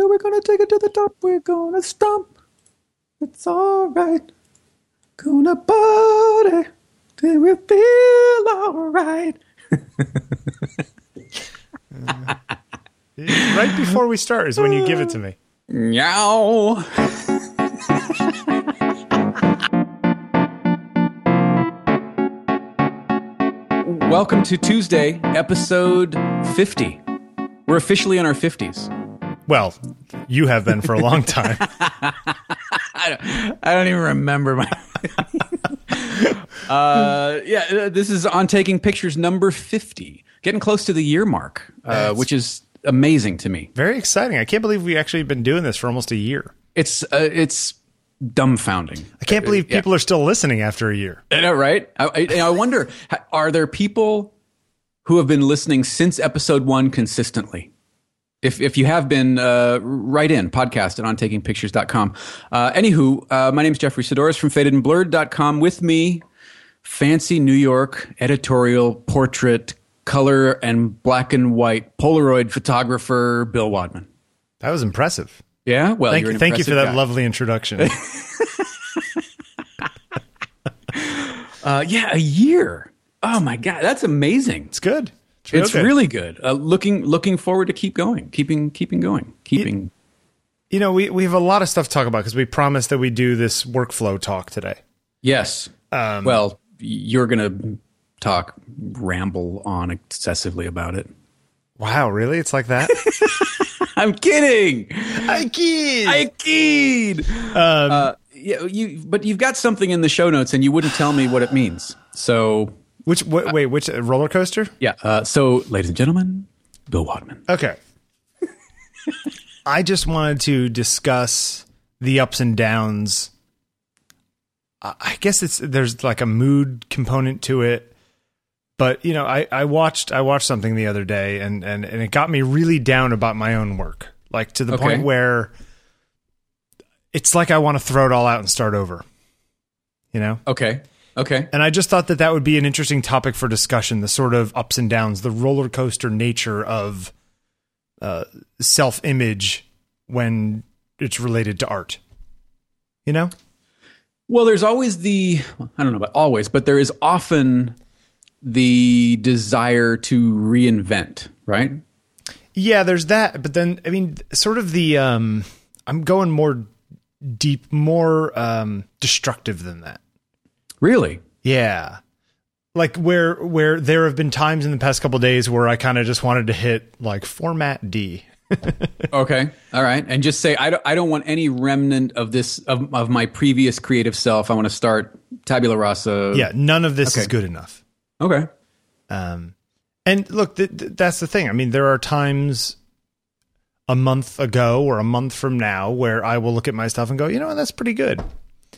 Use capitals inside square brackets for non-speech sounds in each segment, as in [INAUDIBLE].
till we're gonna take it to the top. We're gonna stomp. It's alright. Gonna party till we feel alright. [LAUGHS] right before we start is when you give it to me. Meow. Welcome to Tuesday, episode 50. We're officially in our 50s. Well, you have been for a long time. [LAUGHS] I don't, I don't even remember my. uh, yeah, uh, this is on taking pictures number 50, getting close to the year mark, uh, which is amazing to me. Very exciting. I can't believe we actually been doing this for almost a year. It's uh, it's dumbfounding. I can't believe Yeah. people are still listening after a year. I know, right? I, I, I wonder, are there people who have been listening since episode one consistently? If, if you have been, uh, write in podcast at ontakingpictures.com. Uh, anywho, uh, my name is Jeffrey Saddoris from fadedandblurred.com. With me, fancy New York editorial portrait, color and black and white Polaroid photographer, Bill Wadman. That was impressive. Yeah? Well, Thank Thank you for that guy. lovely introduction. [LAUGHS] [LAUGHS] Uh, yeah, a year. Oh my God. That's amazing. it's good. It's, good. really good. Uh, looking looking forward to keep going, keeping keeping going, keeping. You know, we, we have a lot of stuff to talk about because we promised that we do this workflow talk today. yes. Um, well, you're gonna talk, ramble on excessively about it. Wow, really? It's like that? [LAUGHS] I'm kidding. I kid. I kid. Um, Uh, yeah, you. But you've got something in the show notes, and you wouldn't tell me what it means. So which, wait, wait, which uh, roller coaster? yeah. Uh, so, ladies and gentlemen, Bill Wadman. Okay. I just wanted to discuss the ups and downs. I I guess it's there's like a mood component to it. But you know, I, I watched I watched something the other day and, and, and it got me really down about my own work. Like to the Okay. point where it's like I want to throw it all out and start over. You know? Okay. Okay. And I just thought that that would be an interesting topic for discussion the sort of ups and downs, the roller coaster nature of uh, self image when it's related to art. You know? Well, there's always the I don't know about always, but there is often the desire to reinvent, right? Yeah, there's that. But then, I mean, sort of the, um, I'm going more deep, more um, destructive than that. Really? Yeah. Like where where there have been times in the past couple days where I kind of just wanted to hit like format D. [LAUGHS] Okay. All right. And just say I don't I don't want any remnant of this of, of my previous creative self. I want to start tabula rasa. Yeah, none of this is good enough. Okay. Um, and look, th- th- that's the thing. I mean, there are times a month ago or a month from now where I will look at my stuff and go, you know, what, that's pretty good.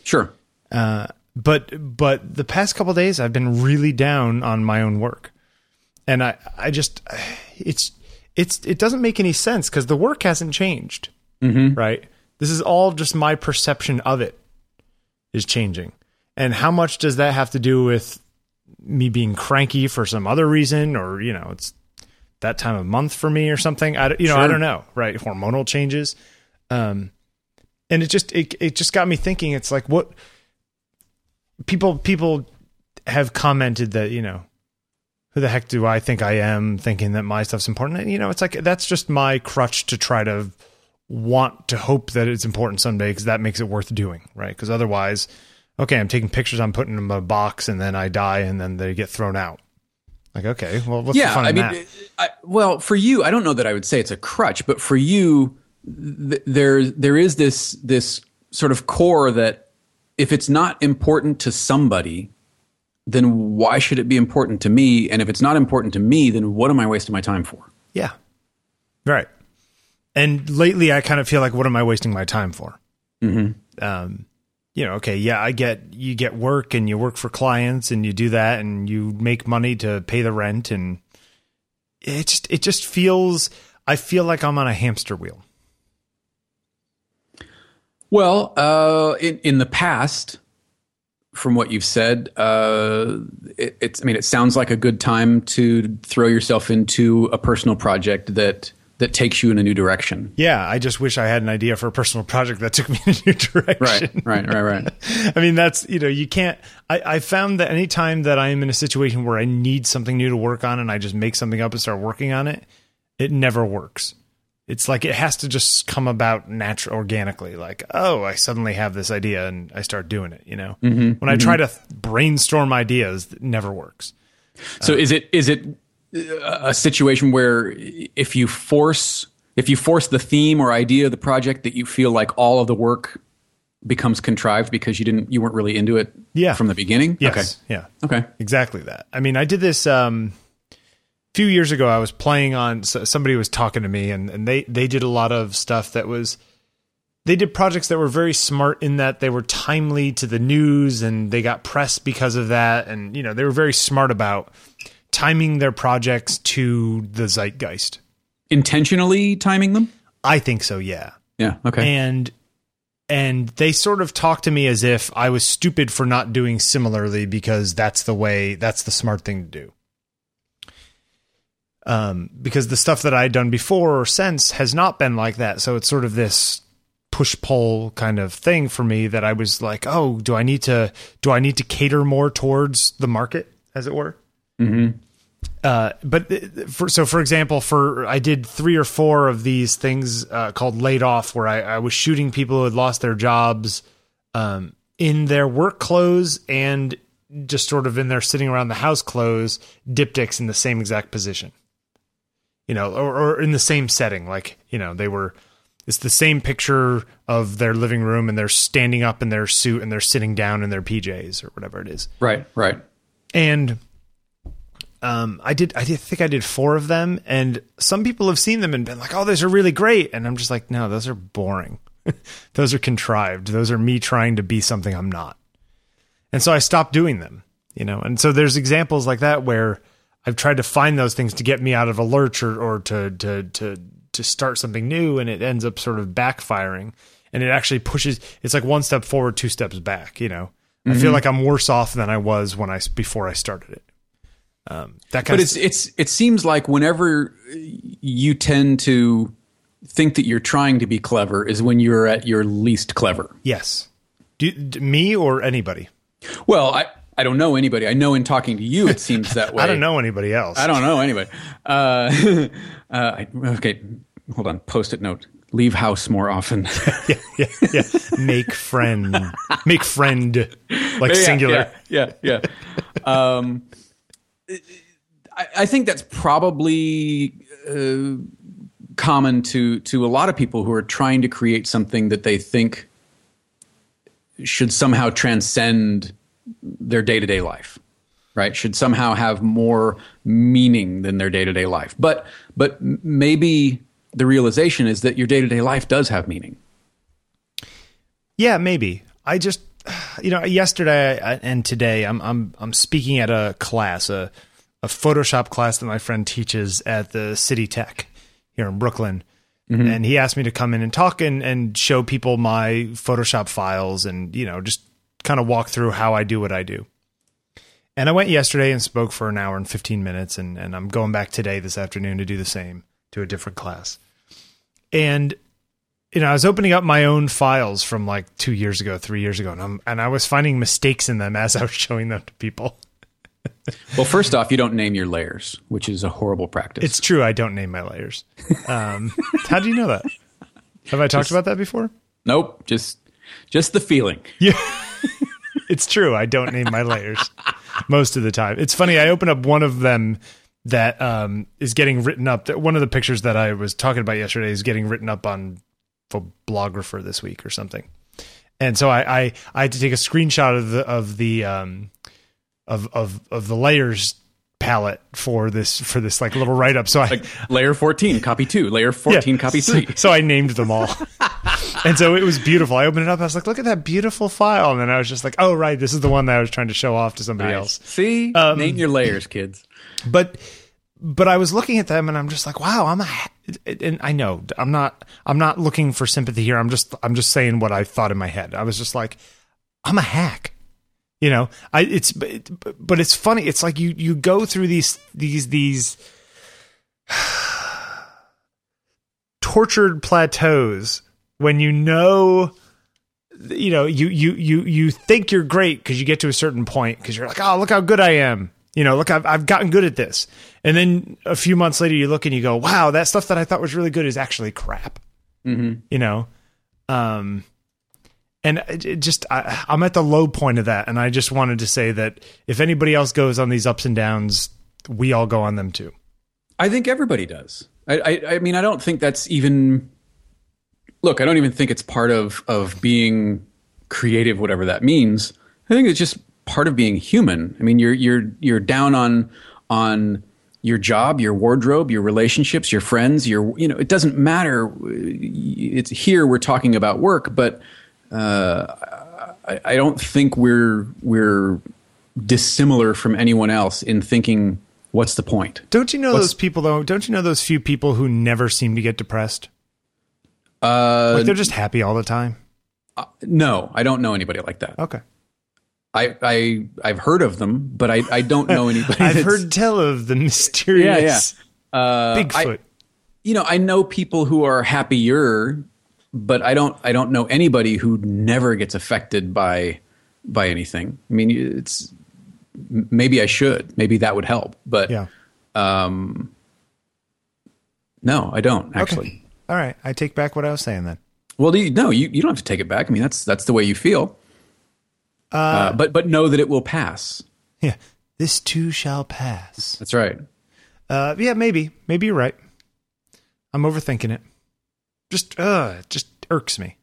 Sure. Uh, but but the past couple days, I've been really down on my own work, and I I just it's it's it doesn't make any sense because the work hasn't changed, mm-hmm. right? This is all just my perception of it is changing, and how much does that have to do with me being cranky for some other reason, or you know, it's that time of month for me or something? I you know I don't know, right? Hormonal changes, um, and it just it it just got me thinking. It's like what people people have commented that you know who the heck do I think I am thinking that my stuff's important? And, you know it's like that's just my crutch to try to want to hope that it's important someday because that makes it worth doing right? Because otherwise okay I'm taking pictures I'm putting them in a box and then I die and then they get thrown out. Like okay well what's the yeah. fun I mean, that? I, well, for you, I don't know that I would say it's a crutch, but for you, th- there there is this this sort of core that if it's not important to somebody, then why should it be important to me? And if it's not important to me, then what am I wasting my time for? yeah right and lately I kind of feel like what am I wasting my time for Mm-hmm. um, you know, okay, yeah, I get you get work and you work for clients and you do that and you make money to pay the rent and it just it just feels I feel like I'm on a hamster wheel. Well, uh, in in the past, from what you've said, uh, it, it's. I mean, it sounds like a good time to throw yourself into a personal project that that takes you in a new direction. Yeah, I just wish I had an idea for a personal project that took me in a new [LAUGHS] direction. Right, right, right, right. [LAUGHS] I mean, that's you know, you can't. I, I found that anytime that I am in a situation where I need something new to work on, and I just make something up and start working on it, it never works. It's like it has to just come about natural, organically. Like, oh, I suddenly have this idea and I start doing it. You know, mm-hmm, when I try to brainstorm ideas, it never works. So, uh, is it is it a situation where if you force if you force the theme or idea of the project that you feel like all of the work becomes contrived because you didn't you weren't really into it yeah. from the beginning yes okay. yeah okay exactly that i mean i did this um few years ago i was playing on somebody was talking to me and, and they they did a lot of stuff that was they did projects that were very smart in that they were timely to the news and they got press because of that and you know they were very smart about timing their projects to the zeitgeist. Intentionally timing them? I think so, yeah. Yeah, okay. And and they sort of talked to me as if I was stupid for not doing similarly because that's the way that's the smart thing to do. Um, because the stuff that I'd done before or since has not been like that. So it's sort of this push pull kind of thing for me that I was like, oh, do I need to do I need to cater more towards the market, as it were? Mm-hmm. Uh, but for, so, for example, for I did three or four of these things uh, called laid off, where I, I, was shooting people who had lost their jobs um, in their work clothes and just sort of in their sitting around the house clothes, diptychs in the same exact position, you know, or, or in the same setting. Like you know, they were. It's the same picture of their living room, and they're standing up in their suit, and they're sitting down in their PJs or whatever it is. Right, right. And um, I did, I did think I did four of them, and some people have seen them and been like, "Oh, those are really great," and I'm just like, "No, those are boring. [LAUGHS] those are contrived. Those are me trying to be something I'm not." And so I stopped doing them, you know. And so there's examples like that where I've tried to find those things to get me out of a lurch or, or to to to to start something new, and it ends up sort of backfiring, and it actually pushes. It's like one step forward, two steps back. You know, mm-hmm. I feel mm-hmm. like I'm worse off than I was when I before I started it. Um, that kind of. but it's it's it seems like whenever you tend to think that you're trying to be clever is when you're at your least clever. Yes, do, me or anybody. Well, I. I don't know anybody. I know in talking to you, it [LAUGHS] seems that way. I don't know anybody else. I don't know anybody. Uh, [LAUGHS] uh, okay, hold on. Post it note. Leave house more often. [LAUGHS] yeah, yeah, yeah. Make friend. Make friend. Like yeah, singular. Yeah, yeah. yeah. Um, I, I think that's probably uh, common to to a lot of people who are trying to create something that they think should somehow transcend their day to day life, right? Should somehow have more meaning than their day to day life. But but maybe the realization is that your day to day life does have meaning. Yeah, maybe. I just you know, yesterday and today, I'm I'm I'm speaking at a class, a a Photoshop class that my friend teaches at the City Tech here in Brooklyn. Mm-hmm. And he asked me to come in and talk and, and show people my Photoshop files and, you know, just kind of walk through how I do what I do. And I went yesterday and spoke for an hour and 15 minutes, and, and I'm going back today, this afternoon, to do the same to a different class. And you know, I was opening up my own files from like two years ago, three years ago, and, I'm, and I was finding mistakes in them as I was [LAUGHS] showing them to people. well, first off, you don't name your layers, which is a horrible practice. It's true. I don't name my layers. Um, [LAUGHS] how do you know that? Have I talked just, about that before? Nope. Just, just the feeling. Yeah. [LAUGHS] it's true. I don't name my layers most of the time. It's funny. I open up one of them that um, is getting written up. One of the pictures that I was talking about yesterday is getting written up on blographer this week or something. And so I, I, I had to take a screenshot of the of the um, of of of the layers palette for this for this like little write up. So I like layer 14 copy 2, layer 14 yeah, copy 3. So, so, I named them all. [LAUGHS] and so it was beautiful. I opened it up I was like, "Look at that beautiful file." And then I was just like, "Oh, right, this is the one that I was trying to show off to somebody nice. else." See? Um, Name your layers, kids. But but I was looking at them and I'm just like, wow, I'm a, and I know I'm not, I'm not looking for sympathy here. I'm just, I'm just saying what I thought in my head. I was just like, I'm a hack, you know. I it's, but it's funny. It's like you you go through these these these [SIGHS] tortured plateaus when you know you know you you you you think you're great because you get to a certain point because you're like oh look how good i am you know look I've, I've gotten good at this and then a few months later you look and you go wow that stuff that i thought was really good is actually crap Mm-hmm. you know um and it just I, i'm at the low point of that and i just wanted to say that if anybody else goes on these ups and downs we all go on them too I think everybody does. I, I, I mean, I don't think that's even. Look, I don't even think it's part of of being creative, whatever that means. I think it's just part of being human. I mean, you're you're you're down on on your job, your wardrobe, your relationships, your friends, your you know, it doesn't matter. It's here we're talking about work, but uh, I, I don't think we're we're dissimilar from anyone else in thinking what's the point. don't you know What's- those people though don't you know those few people who never seem to get depressed Uh, like they're just happy all the time no, I don't know anybody like that. okay I, I I've heard of them, but I, I don't know [LAUGHS] anybody. i've heard tell of the mysterious yeah. Uh, bigfoot I, you know, I know people who are happier, but I don't I don't know anybody who never gets affected by by anything. I mean, it's maybe I should, maybe that would help, but yeah um, no, I don't actually. okay all right i take back what i was saying then Well, do you, no, you, you don't have to take it back. I mean, that's that's the way you feel. Uh, but but know that it will pass. yeah this too shall pass That's right. Uh, yeah, maybe. Maybe you're right. I'm overthinking it. Just, uh, it just irks me.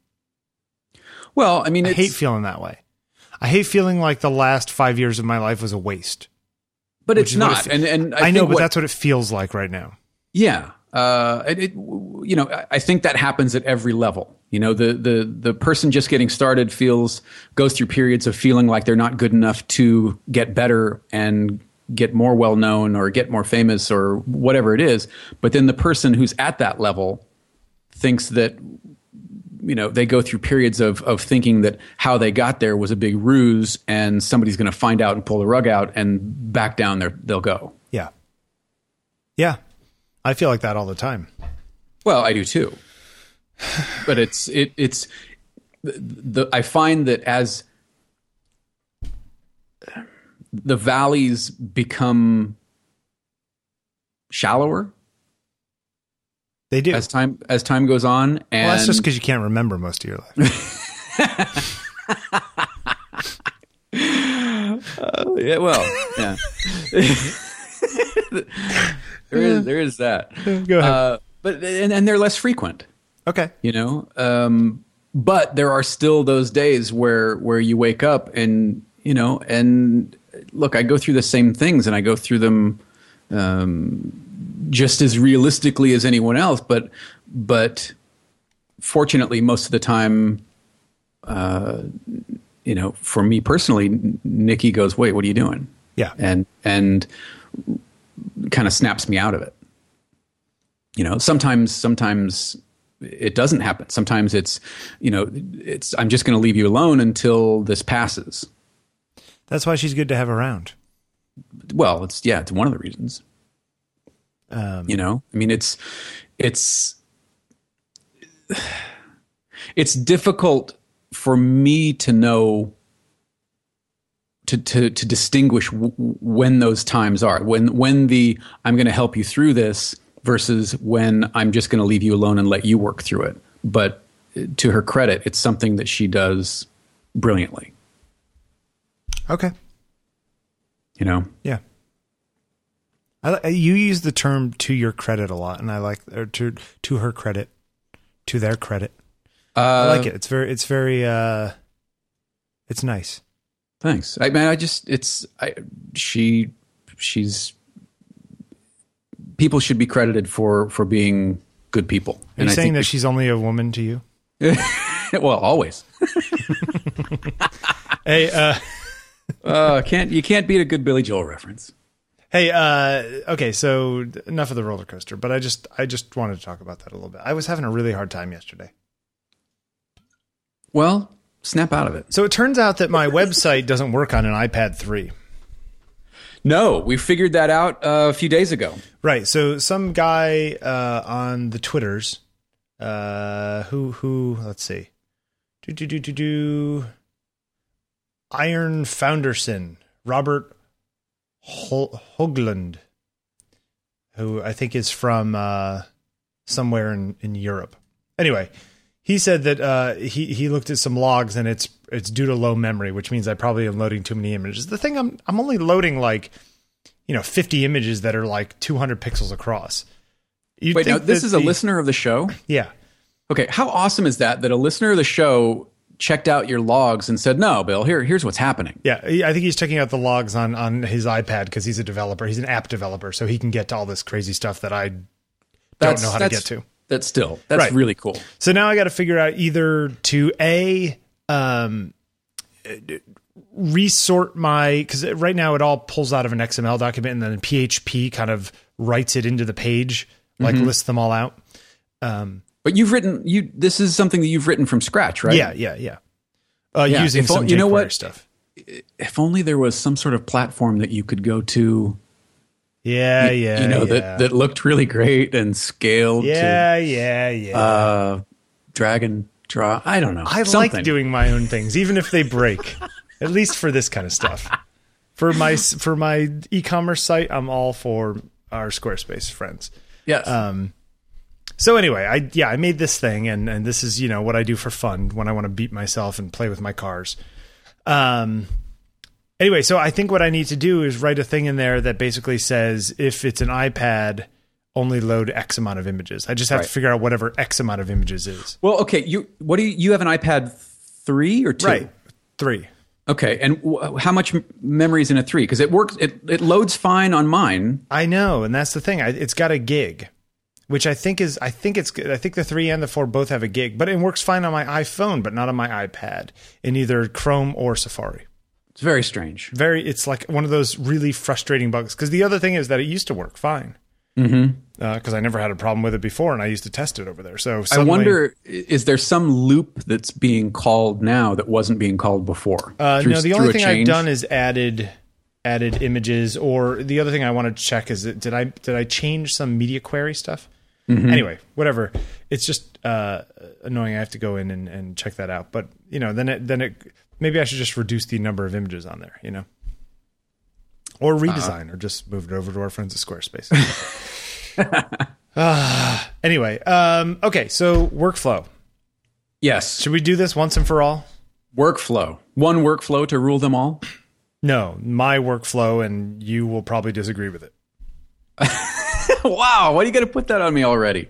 Well, I mean, I hate feeling that way. I hate feeling like the last five years of my life was a waste. but it's not. it- and and I, I, know, but what- that's what it feels like right now. yeah. Uh, it, it, you know, I- think that happens at every level. You know, the the the person just getting started feels goes through periods of feeling like they're not good enough to get better and get more well known or get more famous or whatever it is. But then the person who's at that level thinks that you know they go through periods of of thinking that how they got there was a big ruse and somebody's going to find out and pull the rug out and back down there they'll go. Yeah. Yeah. I feel like that all the time. Well, I do too. But it's it it's the, the I find that as the valleys become shallower They do. as time as time goes on and well, that's just because you can't remember most of your life. [LAUGHS] Uh, yeah, well, yeah. [LAUGHS] there is there is that. [LAUGHS] Go ahead. Uh, but and, and they're less frequent. okay. you know um, but there are still those days where where you wake up and you know and look i go through the same things and i go through them um, just as realistically as anyone else but but fortunately most of the time uh, you know for me personally nikki goes wait what are you doing Yeah. and and kind of snaps me out of it. You know sometimes sometimes it doesn't happen. Sometimes it's you know it's i'm just going to leave you alone until this passes. That's why she's good to have around. well it's yeah it's one of the reasons. Um, you know? I mean it's it's [SIGHS] it's difficult for me to know to to to distinguish w- when those times are when when the i'm going to help you through this versus when i'm just going to leave you alone and let you work through it but uh, to her credit it's something that she does brilliantly okay. you know Yeah. I, you use the term "to your credit" a lot, and I like or to to her credit, to their credit. I uh, like it. It's very. It's very. uh It's nice. Thanks. I mean, I just it's I she she's people should be credited for for being good people. Are you I saying that she's only a woman to you? [LAUGHS] well, always. [LAUGHS] Hey, uh, Uh, can't you can't beat a good Billy Joel reference. hey. Uh, okay, so enough of the roller coaster. But I just, I just wanted to talk about that a little bit. I was having a really hard time yesterday. Well, snap out of it. So it turns out that my website doesn't work on an iPad 3. No, we figured that out uh, a few days ago. Right. So some guy uh, on the Twitters Uh, who who? Let's see. Do do do do do. Iron Founderson, Robert Ho- Hoagland, who I think is from uh, somewhere in, in Europe. Anyway, he said that uh, he he looked at some logs and it's it's due to low memory, which means I probably am loading too many images. The thing I'm I'm only loading like you know 50 images that are like 200 pixels across. You'd Wait, now this is a the- listener of the show. [CLEARS THROAT] Yeah. Okay, how awesome is that? That a listener of the show checked out your logs and said, "No, Bill, here, here's what's happening." Yeah, I think he's checking out the logs on on his iPad because he's a developer. He's an app developer, so he can get to all this crazy stuff that I don't know how to get to. That's still that's Right. really cool. So now I got to figure out either to a um, resort my because right now it all pulls out of an XML document and then PHP kind of writes it into the page, like Mm-hmm. lists them all out. Um, But you've written you. This is something that you've written from scratch, right? Yeah, yeah, yeah. Uh, Yeah, using if o- some you know what? stuff. If only there was some sort of platform that you could go to. Yeah, yeah. you know yeah. that that looked really great and scaled yeah, yeah, yeah. to uh, drag and drop. I don't know. I something. like doing my own things, even if they break. [LAUGHS] at least for this kind of stuff. For my for my e-commerce site, I'm all for our Squarespace friends. Yes. Um, so anyway, I yeah, I made this thing, and and this is you know what I do for fun when I want to beat myself and play with my cars. Um. Anyway, so I think what I need to do is write a thing in there that basically says if it's an iPad, only load X amount of images. I just have Right. to figure out whatever X amount of images is. well, okay. You what do you you have an iPad three or two? Right. Three. Okay, and w- how much m- memory is in a three? Because it works. It it loads fine on mine. I know, and that's the thing. I, it's got a gig, which I think is. I think it's. I think the three and the four both have a gig, but it works fine on my iPhone, but not on my iPad in either Chrome or Safari. It's very strange. Very. It's like one of those really frustrating bugs. Because the other thing is that it used to work fine. Because mm-hmm. I never had a problem with it before, and I used to test it over there. So I wonder, is there some loop that's being called now that wasn't being called before? Uh, Through- no, the only thing I've done is added added images. Or the other thing I want to check is that did I did I change some media query stuff? Mm-hmm. Anyway, whatever. It's just uh, annoying. I have to go in and, and check that out. But you know, then it then it maybe I should just reduce the number of images on there. You know. Or Uh-huh. redesign, or just move it over to our friends at Squarespace. [LAUGHS] Ah, anyway, um, okay. So workflow. yes, Should we do this once and for all? workflow. One workflow to rule them all. No, my workflow, and you will probably disagree with it. [LAUGHS] wow, why do you got to put that on me already?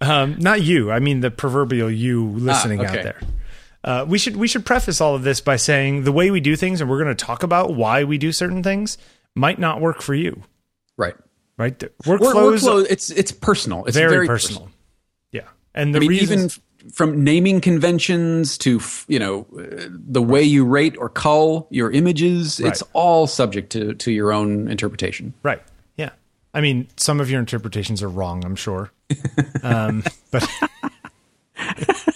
Um, not you. I mean the proverbial you listening Ah, okay. out there. Uh, we should we should preface all of this by saying the way we do things, and we're going to talk about why we do certain things, might not work for you. Right. Right? The Work, Workflows workflow. It's it's personal. It's very, very, personal. Yeah, and the I mean, reasons, even from naming conventions to you know uh, the way you rate or cull your images, it's all subject to to your own interpretation. right? Yeah, I mean, some of your interpretations are wrong. I'm sure, [LAUGHS] um, but [LAUGHS]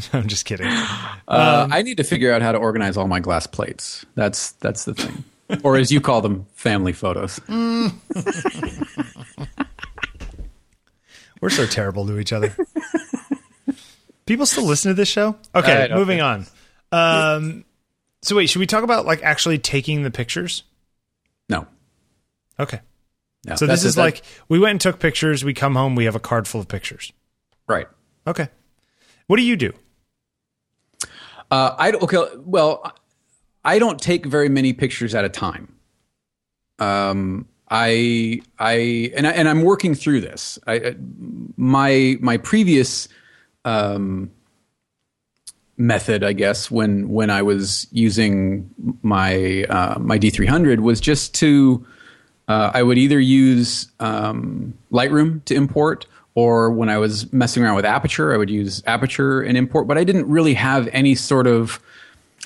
[LAUGHS] I'm just kidding. Uh, I need to figure out how to organize all my glass plates. That's that's the thing, or as you call them, family photos. [LAUGHS] We're so terrible to each other. People still listen to this show? Okay, don't moving on. Um, so wait, should we talk about like actually taking the pictures? No, Okay. no. So this is that- like we went and took pictures. We come home. We have a card full of pictures. right. Okay. What do you do? Uh, I okay. Well, I don't take very many pictures at a time. Um, I I and I, and I'm working through this. I- my my previous um, method, I guess, when when I was using my uh, my D300 was just to uh, I would either use um, Lightroom to import, or when I was messing around with Aperture, I would use Aperture and import. But I didn't really have any sort of,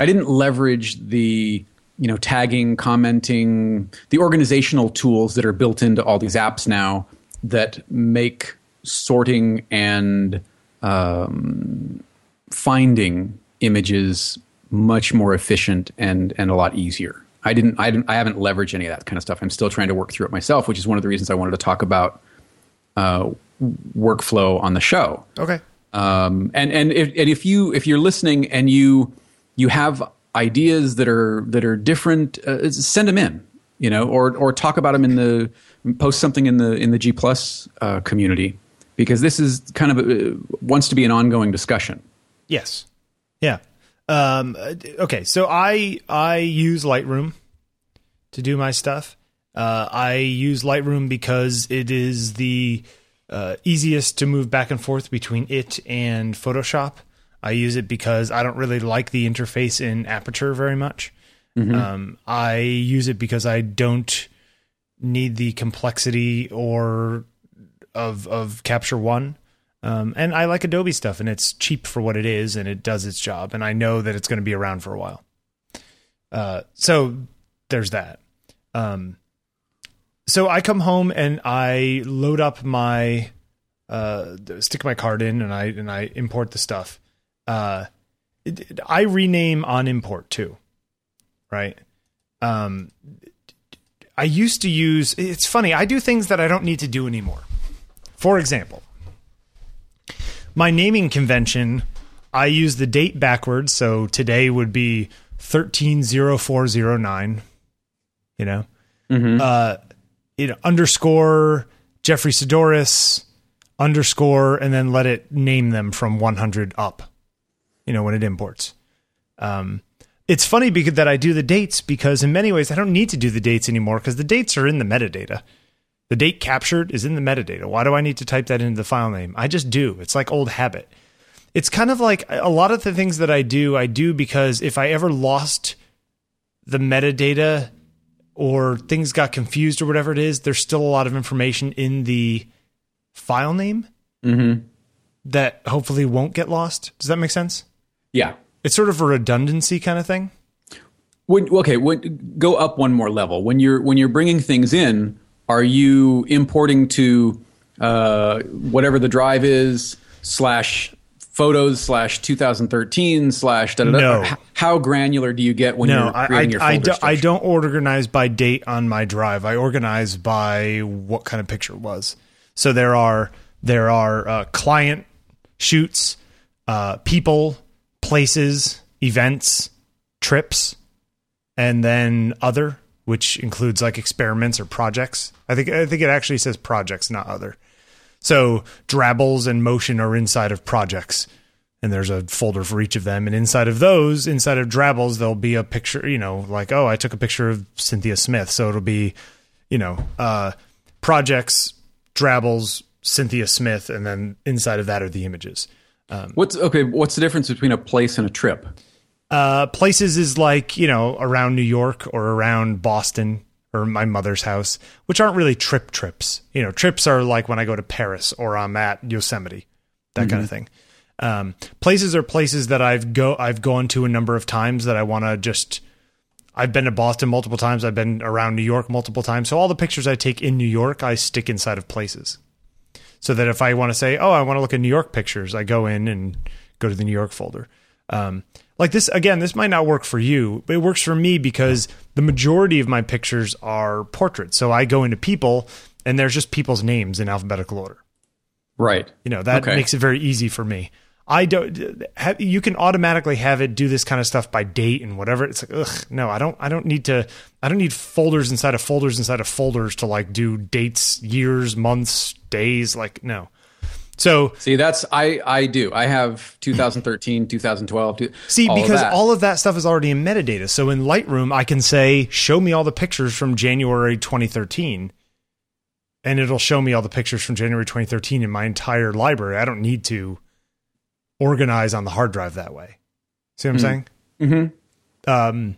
I didn't leverage the you know tagging, commenting, the organizational tools that are built into all these apps now that make sorting and um, finding images much more efficient and and a lot easier. I didn't I didn't I haven't leveraged any of that kind of stuff. I'm still trying to work through it myself, which is one of the reasons I wanted to talk about uh, workflow on the show. Okay. Um, and and if, and if you if you're listening and you you have ideas that are that are different, uh, send them in. You know, or or talk about them in the post something in the in the G plus uh, community because this is kind of a, wants to be an ongoing discussion. Yes. Yeah. Um, okay. So I I use Lightroom to do my stuff. Uh, I use Lightroom because it is the uh, easiest to move back and forth between it and Photoshop. I use it because I don't really like the interface in Aperture very much. Mm-hmm. Um, I use it because I don't need the complexity or of of Capture One. Um, and I like Adobe stuff, and it's cheap for what it is, and it does its job, and I know that it's going to be around for a while. Uh, so there's that. Um, so I come home and I load up my uh, stick my card in, and I and I import the stuff. Uh, it, I rename on import too, right? Um, I used to use. It's funny. I do things that I don't need to do anymore. For example, my naming convention. I use the date backwards, so today would be thirteen zero four zero nine. You know, mm-hmm. uh, you know, underscore Jeffrey Saddoris underscore and then let it name them from 100 up. You know, when it imports. Um, it's funny because that I do the dates because in many ways I don't need to do the dates anymore because the dates are in the metadata. The date captured is in the metadata. Why do I need to type that into the file name? I just do. It's like old habit. It's kind of like a lot of the things that I do, I do because if I ever lost the metadata or things got confused or whatever it is, there's still a lot of information in the file name mm-hmm. that hopefully won't get lost. Does that make sense? Yeah. It's sort of a redundancy kind of thing. When, okay, when, go up one more level. When you're when you're bringing things in, are you importing to uh, whatever the drive is slash photos slash 2013 slash da, da, no. How granular do you get when no, you're creating I, your folder I, do, I don't organize by date on my drive. I organize by what kind of picture it was. So there are there are uh, client shoots, uh, people, places, events, trips, and then other, which includes like experiments or projects. I think I think it actually says projects, not other. So Drabbles and Motion are inside of projects. And there's a folder for each of them. And inside of those, inside of Drabbles, there'll be a picture, you know, like, oh, I took a picture of Cynthia Smith. So it'll be, you know, uh, projects, Drabbles, Cynthia Smith, and then inside of that are the images. Um, what's okay? What's the difference between a place and a trip? Uh, places is like you know around New York or around Boston or my mother's house, which aren't really trip trips. You know, trips are like when I go to Paris or I'm at Yosemite, that mm-hmm. kind of thing. Um, places are places that I've go I've gone to a number of times that I want to just. I've been to Boston multiple times. I've been around New York multiple times. So all the pictures I take in New York, I stick inside of places. So that if I want to say, oh, I want to look at New York pictures, I go in and go to the New York folder. Um, like this again this might not work for you. But it works for me because the majority of my pictures are portraits. So i go into people and there's just people's names in alphabetical order. Right. You know that okay. makes it very easy for me. I don't have, you can automatically have it do this kind of stuff by date and whatever. It's like ugh no i don't i don't need to i don't need folders inside of folders inside of folders to like do dates years months days like no so see, that's I I do. I have 2013, 2012. See, all because of all of that stuff is already in metadata. So in Lightroom, I can say, "Show me all the pictures from January 2013," and it'll show me all the pictures from January 2013 in my entire library. I don't need to organize on the hard drive that way. See what I'm mm-hmm. saying? Mm-hmm. Um,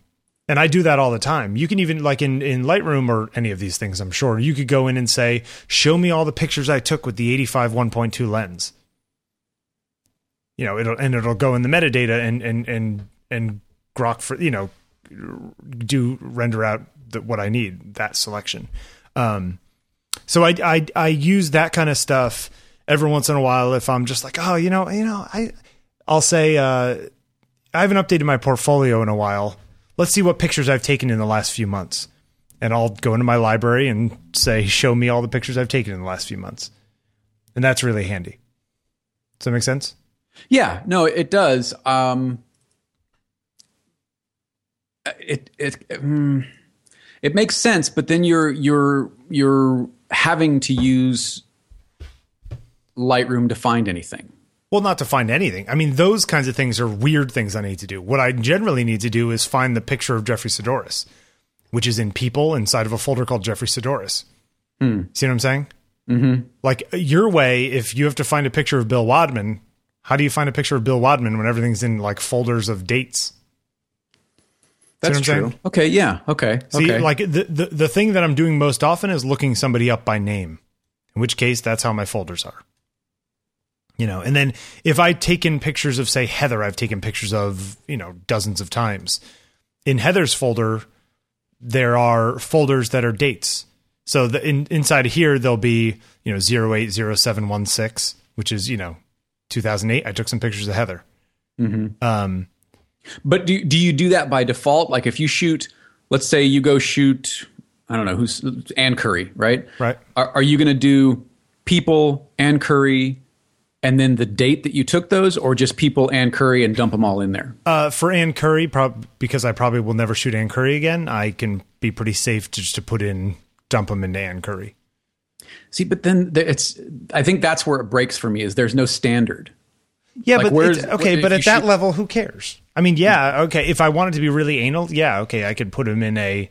and I do that all the time. You can even like in in Lightroom or any of these things, I'm sure you could go in and say, "Show me all the pictures I took with the 85 1.2 lens." You know, it'll and it'll go in the metadata and and and and grok for you know do render out the, what I need that selection. Um, so I I I use that kind of stuff every once in a while if I'm just like, oh, you know, you know, I I'll say uh, I haven't updated my portfolio in a while let's see what pictures I've taken in the last few months. And I'll go into my library and say, show me all the pictures I've taken in the last few months. and that's really handy. Does that make sense? Yeah, no, it does. Um, it it mm, it makes sense, but then you're you're you're having to use Lightroom to find anything. Well, not to find anything. I mean, those kinds of things are weird things I need to do. What I generally need to do is find the picture of Jeffrey Saddoris, which is in People inside of a folder called Jeffrey Saddoris. Hmm. See what I'm saying? Mm-hmm. Like your way, if you have to find a picture of Bill Wadman, how do you find a picture of Bill Wadman when everything's in like folders of dates? That's what I'm true. saying? Okay, yeah, okay, See, okay. like the, the the thing that I'm doing most often is looking somebody up by name. In which case, that's how my folders are. You know, and then if I take in pictures of, say, Heather, I've taken pictures of, you know, dozens of times. In Heather's folder, there are folders that are dates. So the, in, inside of here, there'll be, you know, 080716, which is, you know, 2008. I took some pictures of Heather. Um, But do do you do that by default? Like if you shoot, let's say you go shoot, I don't know who's Ann Curry, right? Right. Are, are you going to do people Ann Curry, and then the date that you took those, or just people Ann Curry and dump them all in there? Uh, for Ann Curry, prob- because I probably will never shoot Ann Curry again, I can be pretty safe to just to put in, dump them into Ann Curry. See, but then it's. I think that's where it breaks for me. Is there's no standard. Yeah, Like, but where's- okay, but at that shoot- level, who cares? I mean, yeah, okay. If I wanted to be really anal, yeah, okay, I could put them in a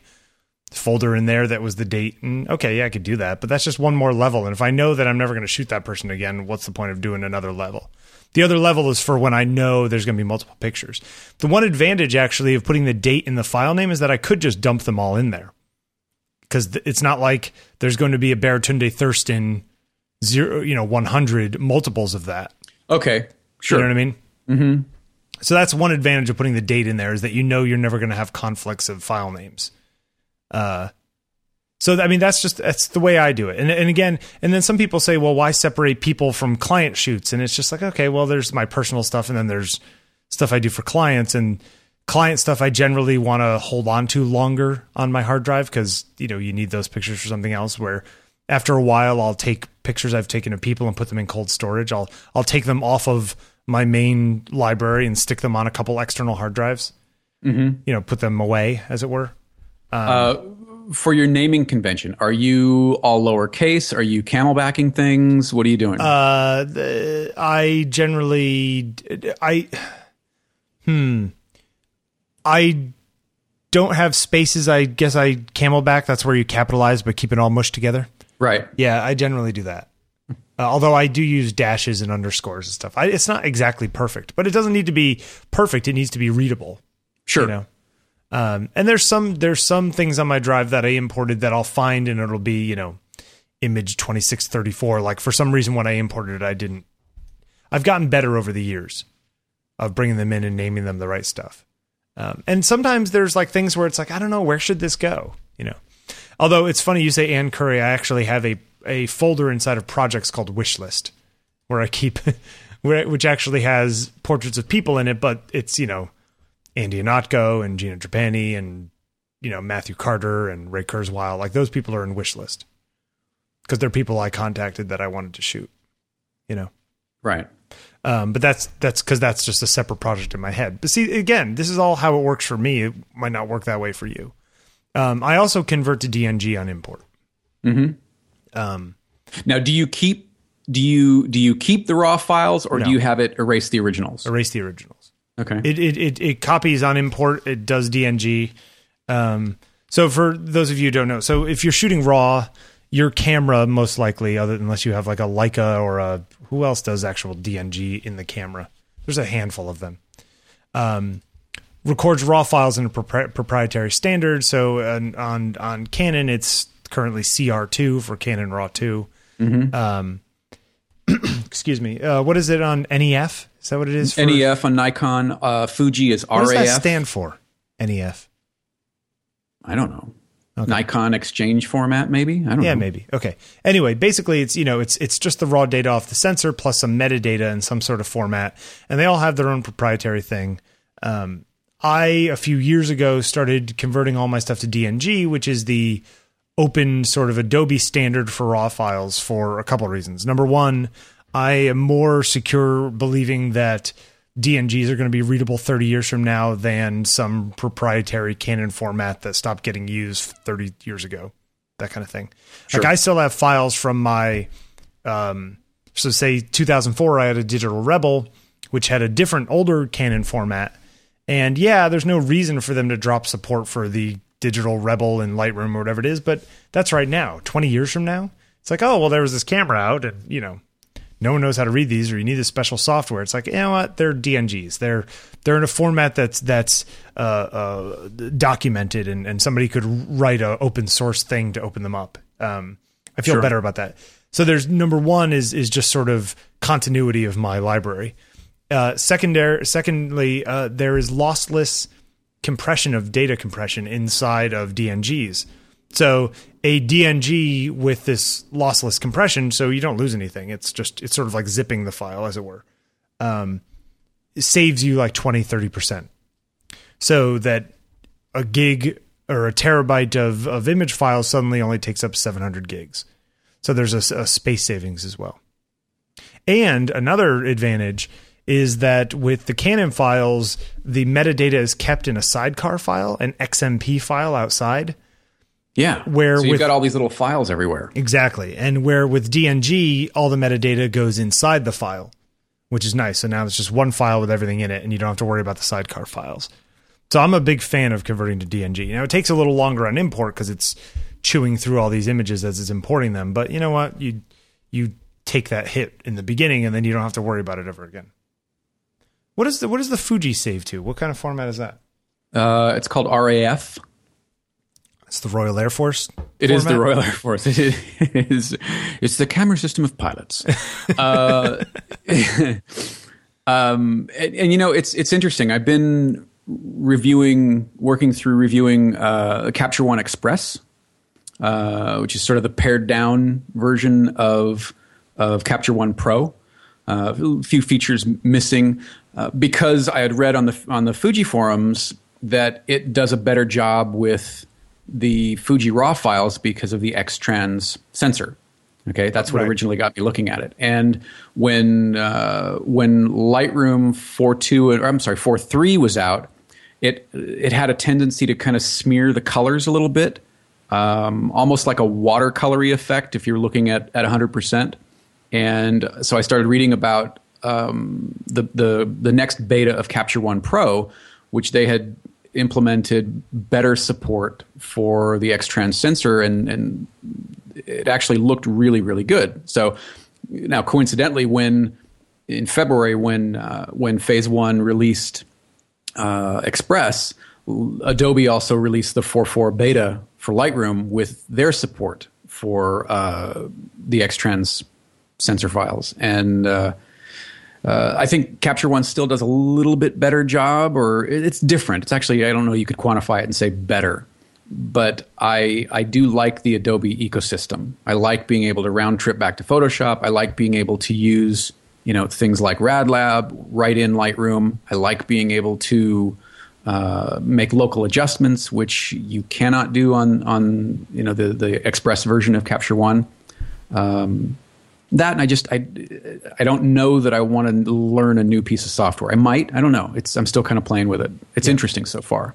folder in there that was the date, and okay, yeah, I could do that. But that's just one more level, and if I know that I'm never going to shoot that person again, what's the point of doing another level? The other level is for when I know there's going to be multiple pictures. The one advantage, actually, of putting the date in the file name is that I could just dump them all in there because th- it's not like there's going to be a Baratunde Thurston zero, you know, 100 multiples of that. Okay, sure. You know what I mean? Mm-hmm. So that's one advantage of putting the date in there is that you know you're never going to have conflicts of file names. Uh, so I mean that's just that's the way I do it. And and again, and then some people say, well, why separate people from client shoots? And it's just like, okay, well, there's my personal stuff, and then there's stuff I do for clients, and client stuff I generally want to hold on to longer on my hard drive because you know you need those pictures for something else. Where after a while, I'll take pictures I've taken of people and put them in cold storage. I'll I'll take them off of my main library and stick them on a couple external hard drives. Mm-hmm. You know, put them away, as it were. Uh, for your naming convention, are you all lowercase? Are you camelbacking things? What are you doing? Uh, the, I generally, I, hmm, I don't have spaces. I guess I camelback. That's where you capitalize, but keep it all mushed together. right. Yeah, I generally do that. Uh, although I do use dashes and underscores and stuff. I, it's not exactly perfect, but it doesn't need to be perfect. It needs to be readable. Sure. You know. Um, and there's some there's some things on my drive that I imported that I'll find and it'll be you know image 2634 like for some reason when I imported it I didn't I've gotten better over the years of bringing them in and naming them the right stuff. Um, and sometimes there's like things where it's like I don't know where should this go? You know? Although it's funny you say Ann Curry I actually have a a folder inside of projects called wish list where I keep [LAUGHS] where which actually has portraits of people in it but it's you know Andy Ihnatko and Gina Trapani and you know Matthew Carter and Ray Kurzweil. Like those people are in wish list because they're people I contacted that I wanted to shoot. You know, Right. um, but that's that's because that's just a separate project in my head. But see, again, this is all how it works for me. It might not work that way for you. Um, I also convert to DNG on import. Um, Now, do you keep do you do you keep the raw files or No. do you have it erase the originals? erase the originals. Okay. It it it, it copies on import. It does DNG. Um, so for those of you who don't know, so if you're shooting raw, your camera most likely, other unless you have like a Leica or a who else does actual DNG in the camera. There's a handful of them. Um, records raw files in a propri- proprietary standard. So on, on on Canon, it's currently CR2 for Canon RAW 2. Um, [CLEARS THROAT] excuse me. Uh, what is it on NEF? Is that what it is? For, NEF on Nikon. Uh, Fuji is what does that RAF. stand for? NEF. I don't know. Nikon exchange format, maybe. I don't know. Yeah, know. maybe. Okay. Anyway, basically, it's you know, it's it's just the raw data off the sensor plus some metadata in some sort of format, and they all have their own proprietary thing. Um, I a few years ago started converting all my stuff to DNG, which is the open sort of Adobe standard for raw files for a couple of reasons. Number one, I am more secure believing that DNGs are going to be readable 30 years from now than some proprietary Canon format that stopped getting used 30 years ago. That kind of thing. Sure. Like I still have files from my, um, so say 2004, I had a Digital Rebel, which had a different older Canon format. And yeah, there's no reason for them to drop support for the Digital Rebel in Lightroom or whatever it is, but that's right now. 20 years from now, it's like, oh, well, there was this camera out and, you know, no one knows how to read these or you need this special software. It's like, you know what? They're DNGs. They're they're in a format that's that's uh, uh, documented and, and somebody could write a open source thing to open them up. Um, I feel sure. better about that. So there's number one is is just sort of continuity of my library. Uh, secondary, secondly, uh, there is lossless compression of data compression inside of DNGs. So a DNG with this lossless compression, so you don't lose anything. It's just it's sort of like zipping the file, as it were. Um, it saves you like 20, 30 percent. So that a gig or a terabyte of of image files suddenly only takes up 700 gigs. So there's a, a space savings as well. And another advantage is that with the Canon files, the metadata is kept in a sidecar file, an XMP file outside. Yeah. Where so you've with, got all these little files everywhere. Exactly. And where with DNG, all the metadata goes inside the file, which is nice. So now it's just one file with everything in it, and you don't have to worry about the sidecar files. So I'm a big fan of converting to DNG. Now it takes a little longer on import because it's chewing through all these images as it's importing them. But you know what? You you take that hit in the beginning, and then you don't have to worry about it ever again. What is the what is the Fuji save to? What kind of format is that? Uh, it's called RAF. It's the Royal Air Force. It format? is the Royal Air Force. [LAUGHS] It is. It's the camera system of pilots. [LAUGHS] uh, [LAUGHS] um, and, and, you know, it's it's interesting. I've been reviewing, working through reviewing uh, Capture One Express, uh, which is sort of the pared down version of of Capture One Pro. Uh, a few features missing uh, because I had read on the on the Fuji forums that it does a better job with the Fuji RAW files because of the X-Trans sensor. Okay, that's what right. originally got me looking at it. And when uh, when Lightroom 4.2 or I'm sorry 4.3 was out, it it had a tendency to kind of smear the colors a little bit, um, almost like a watercolory effect if you're looking at at 100 percent. And so I started reading about um, the the the next beta of Capture One Pro, which they had implemented better support for the X-Trans sensor, and and it actually looked really really good. So now, coincidentally, when in February when uh, when Phase One released uh, Express, Adobe also released the 4.4 beta for Lightroom with their support for uh, the X-Trans sensor files, and uh, I think Capture One still does a little bit better job, or it's different. It's actually I don't know you could quantify it and say better, but I I do like the Adobe ecosystem. I like being able to round trip back to Photoshop. I like being able to use you know things like RadLab right in Lightroom. I like being able to uh, make local adjustments, which you cannot do on on you know the the Express version of Capture One. Um, that and I just I I don't know that I want to learn a new piece of software. I might. I don't know. It's I'm still kind of playing with it. It's yeah. interesting so far.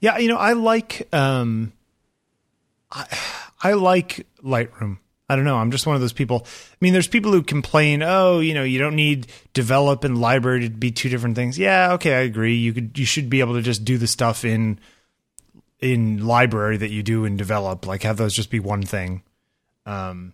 Yeah, you know, I like um I I like Lightroom. I don't know. I'm just one of those people. I mean, there's people who complain, "Oh, you know, you don't need develop and library to be two different things." Yeah, okay, I agree. You could you should be able to just do the stuff in in library that you do in develop, like have those just be one thing. Um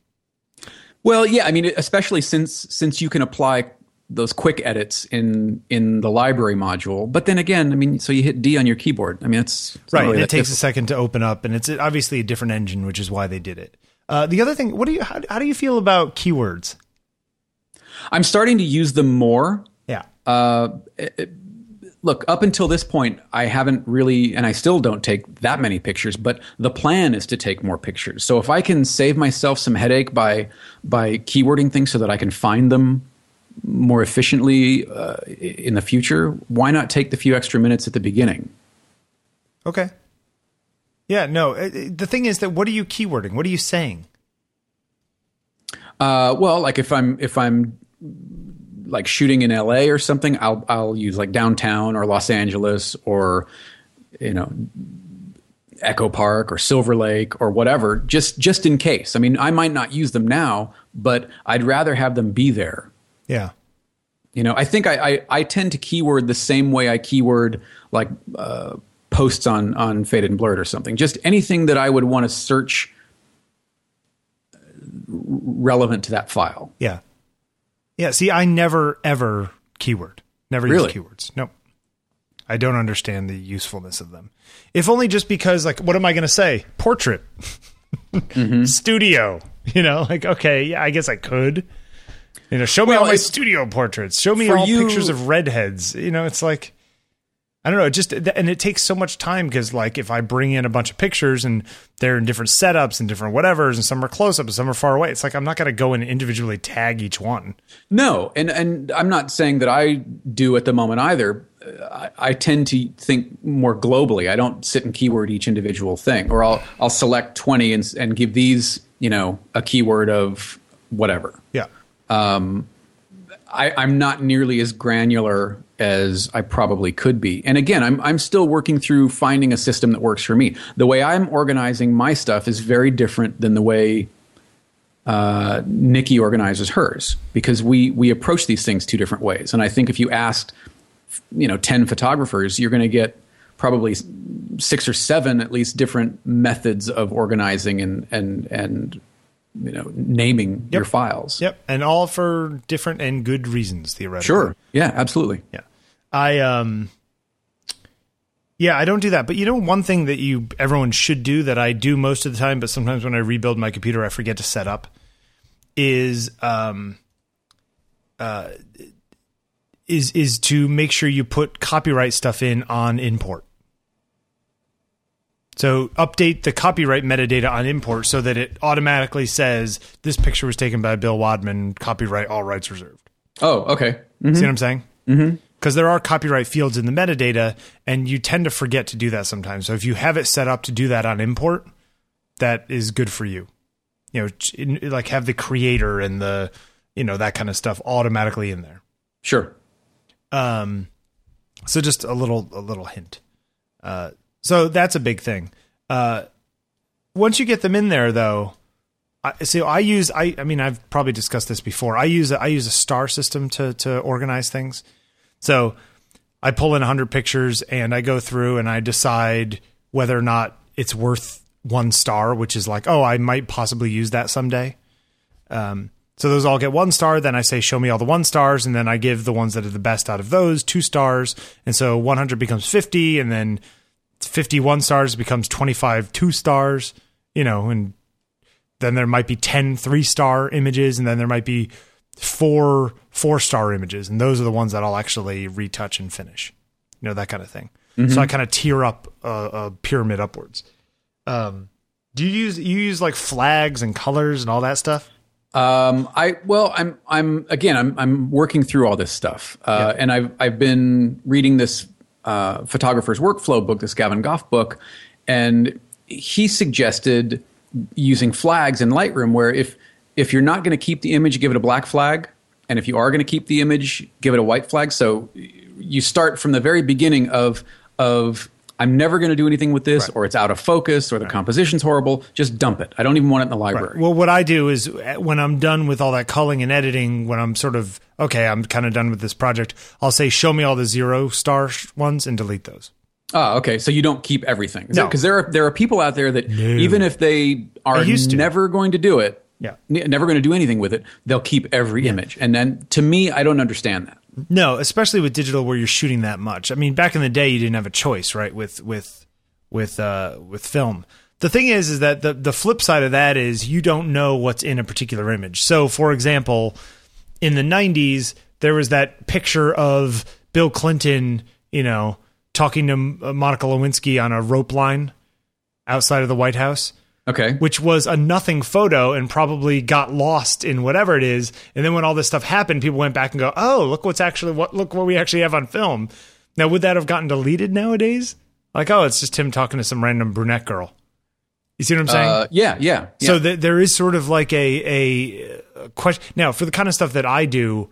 well, yeah, I mean, especially since since you can apply those quick edits in in the library module. But then again, I mean, so you hit D on your keyboard. I mean, it's, it's right. Really it takes difficult. a second to open up, and it's obviously a different engine, which is why they did it. Uh, the other thing, what do you how, how do you feel about keywords? I'm starting to use them more. Yeah. Uh, it, look, up until this point, I haven't really, and I still don't take that many pictures. But the plan is to take more pictures. So if I can save myself some headache by by keywording things so that I can find them more efficiently uh, in the future, why not take the few extra minutes at the beginning? Okay. Yeah, no. uh, The thing is that what are you keywording? What are you saying? Uh, well, like if I'm if I'm like shooting in LA or something, I'll I'll use like downtown or Los Angeles or you know Echo Park or Silver Lake or whatever, just just in case. I mean, I might not use them now, but I'd rather have them be there. Yeah. You know, I think I, I, I tend to keyword the same way I keyword like uh, posts on on Faded and Blurred or something. Just anything that I would want to search relevant to that file. Yeah. Yeah. See, I never ever keyword. Never Really? use keywords. Nope. I don't understand the usefulness of them. If only just because, like, what am I going to say? Portrait, mm-hmm. [LAUGHS] studio. You know, like, okay, yeah, I guess I could. You know, show me Well, all my studio portraits. Show me all you- pictures of redheads. You know, it's like, I don't know. It just and it takes so much time because, like, if I bring in a bunch of pictures and they're in different setups and different whatevers, and some are close up and some are far away, it's like I'm not going to go and individually tag each one. No, and and I'm not saying that I do at the moment either. I, I tend to think more globally. I don't sit and keyword each individual thing, or I'll I'll select 20 and and give these you know a keyword of whatever. Yeah. Um, I, I'm not nearly as granular as I probably could be. And again, I'm I'm still working through finding a system that works for me. The way I'm organizing my stuff is very different than the way uh, Nikki organizes hers because we we approach these things two different ways. And I think if you asked, you know, ten photographers, you're going to get probably six or seven at least different methods of organizing and and and you know naming your files. Yep, and all for different and good reasons, theoretically. Sure. Yeah. Absolutely. Yeah. I um Yeah, I don't do that. But you know one thing that you everyone should do that I do most of the time, but sometimes when I rebuild my computer I forget to set up is um uh is is to make sure you put copyright stuff in on import. So update the copyright metadata on import so that it automatically says this picture was taken by Bill Wadman, copyright all rights reserved. Oh, okay. See what I'm saying? Mm-hmm. Because there are copyright fields in the metadata, and you tend to forget to do that sometimes. So if you have it set up to do that on import, that is good for you. You know, in- like have the creator and the you know that kind of stuff automatically in there. Sure. Um, so just a little a little hint. Uh, so that's a big thing. Uh, once you get them in there, though, I, so I use I I mean I've probably discussed this before. I use a, I use a star system to to organize things. So I pull in 100 pictures and I go through and I decide whether or not it's worth one star, which is like, oh, I might possibly use that someday. Um, so those all get one star. Then I say, show me all the one stars. And then I give the ones that are the best out of those two stars. And so 100 becomes 50. And then 51 stars becomes 25 two stars, you know, and then there might be 10 three star images. And then there might be four four star images. And those are the ones that I'll actually retouch and finish, you know, that kind of thing. So I kind of tier up a, a pyramid upwards. Um, do you use you use like flags and colors and all that stuff? Um, I well, I'm I'm again, I'm I'm working through all this stuff, uh, and I've I've been reading this uh, photographer's workflow book, this Gavin Gough book, and he suggested using flags in Lightroom, where if if you're not going to keep the image, give it a black flag, and if you are going to keep the image, give it a white flag. So you start from the very beginning of of I'm never going to do anything with this, or it's out of focus, or the composition's horrible. Just dump it. I don't even want it in the library. Well, what I do is when I'm done with all that culling and editing, when I'm sort of okay, I'm kind of done with this project, I'll say, show me all the zero star ones and delete those. Oh, okay. So you don't keep everything, No. Because there are there are people out there that even if they are used to. never going to do it, Yeah. never going to do anything with it, they'll keep every image. And then to me, I don't understand that. No, especially with digital where you're shooting that much. I mean, back in the day, you didn't have a choice, right? With with with uh, with film. The thing is, is that the the flip side of that is you don't know what's in a particular image. So, for example, in the '90s, there was that picture of Bill Clinton, you know, talking to uh, Monica Lewinsky on a rope line outside of the White House Okay. which was a nothing photo and probably got lost in whatever it is. And then when all this stuff happened, people went back and go, "Oh, look what's actually what look what we actually have on film." Now, would that have gotten deleted nowadays? Like, oh, it's just him talking to some random brunette girl. You see what I'm saying? Uh, yeah, yeah, yeah. So th- there is sort of like a, a a question. Now, for the kind of stuff that I do,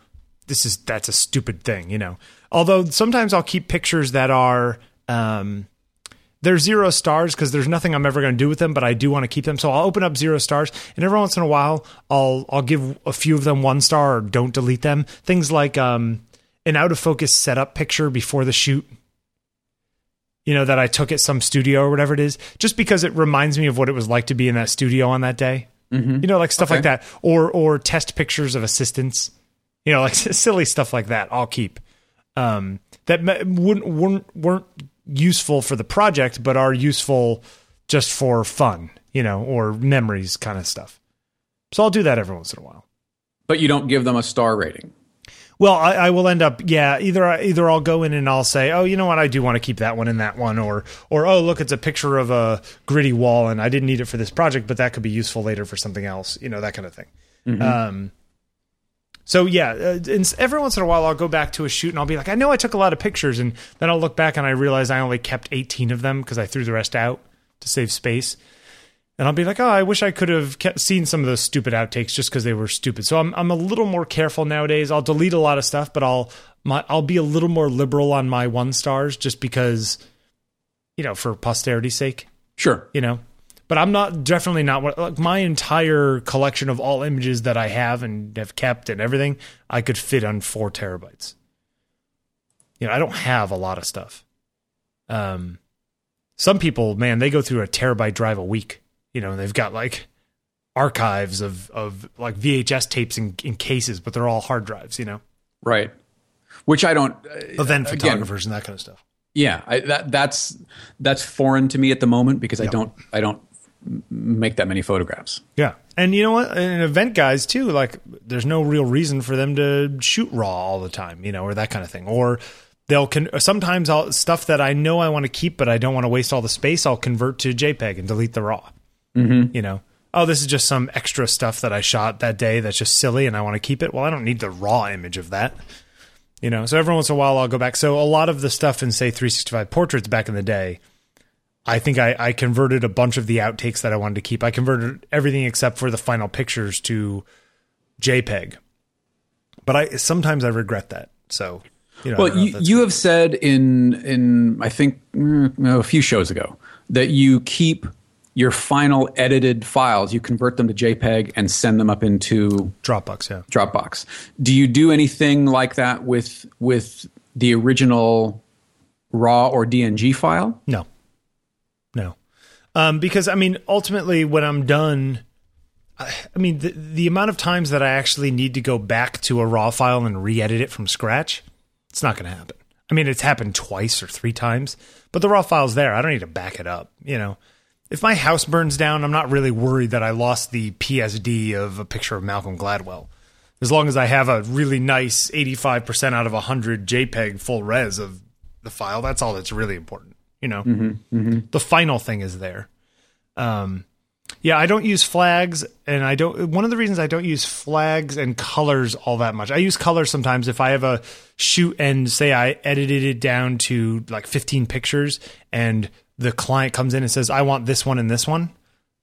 this is that's a stupid thing, you know. Although sometimes I'll keep pictures that are um, they're zero stars because there's nothing I'm ever going to do with them, but I do want to keep them. So I'll open up zero stars, and every once in a while, I'll I'll give a few of them one star or don't delete them. Things like um, an out of focus setup picture before the shoot. You know that I took at some studio or whatever it is, just because it reminds me of what it was like to be in that studio on that day. You know, like stuff like that, or or test pictures of assistants. You know, like [LAUGHS] silly stuff like that. I'll keep um, that wouldn't weren't weren't useful for the project, but are useful just for fun, you know, or memories kind of stuff. So I'll do that every once in a while. but you don't give them a star rating. Well, I, I will end up, yeah. Either I- either I'll go in and I'll say, oh, you know what, I do want to keep that one and that one, or or oh, look, it's a picture of a gritty wall, and I didn't need it for this project, but that could be useful later for something else, you know, that kind of thing. Um, so yeah, uh, and every once in a while I'll go back to a shoot and I'll be like, I know I took a lot of pictures, and then I'll look back and I realize I only kept 18 of them because I threw the rest out to save space. And I'll be like, oh, I wish I could have kept, seen some of those stupid outtakes just because they were stupid. So I'm I'm a little more careful nowadays. I'll delete a lot of stuff, but I'll my I'll be a little more liberal on my one stars just because, you know, for posterity's sake Sure. you know but i'm not definitely not what like my entire collection of all images that i have and have kept and everything i could fit on four terabytes you know i don't have a lot of stuff um some people man they go through a terabyte drive a week you know they've got like archives of of like vhs tapes in, in cases but they're all hard drives you know Right. Which I don't. uh, event again, photographers and that kind of stuff Yeah, I, that that's that's foreign to me at the moment because I don't I don't m- make that many photographs. Yeah. And you know what? And event guys too, like there's no real reason for them to shoot raw all the time, you know, or that kind of thing. Or they'll con- sometimes I'll stuff that I know I want to keep but I don't want to waste all the space, I'll convert to JPEG and delete the raw. Mm-hmm. You know. Oh, this is just some extra stuff that I shot that day that's just silly and I want to keep it. Well, I don't need the raw image of that. You know, so every once in a while I'll go back. So a lot of the stuff in say 365 portraits back in the day, I think I, I converted a bunch of the outtakes that I wanted to keep. I converted everything except for the final pictures to JPEG. But I sometimes I regret that. So, you know, Well, know you, you have said in in I think mm, a few shows ago that you keep your final edited files, you convert them to JPEG and send them up into Dropbox, yeah. Dropbox. Do you do anything like that with with the original raw or DNG file? No, no, um, because I mean, ultimately, when I'm done, I, I mean, the the amount of times that I actually need to go back to a raw file and re-edit it from scratch, it's not going to happen. I mean, it's happened twice or three times, but the raw file's there. I don't need to back it up. You know, if my house burns down, I'm not really worried that I lost the PSD of a picture of Malcolm Gladwell. As long as I have a really nice 85% out of 100 JPEG full res of the file, that's all that's really important. You know, the final thing is there. Um, yeah, I don't use flags, and I don't. One of the reasons I don't use flags and colors all that much. I use colors sometimes if I have a shoot and say I edited it down to like 15 pictures, and the client comes in and says, "I want this one and this one."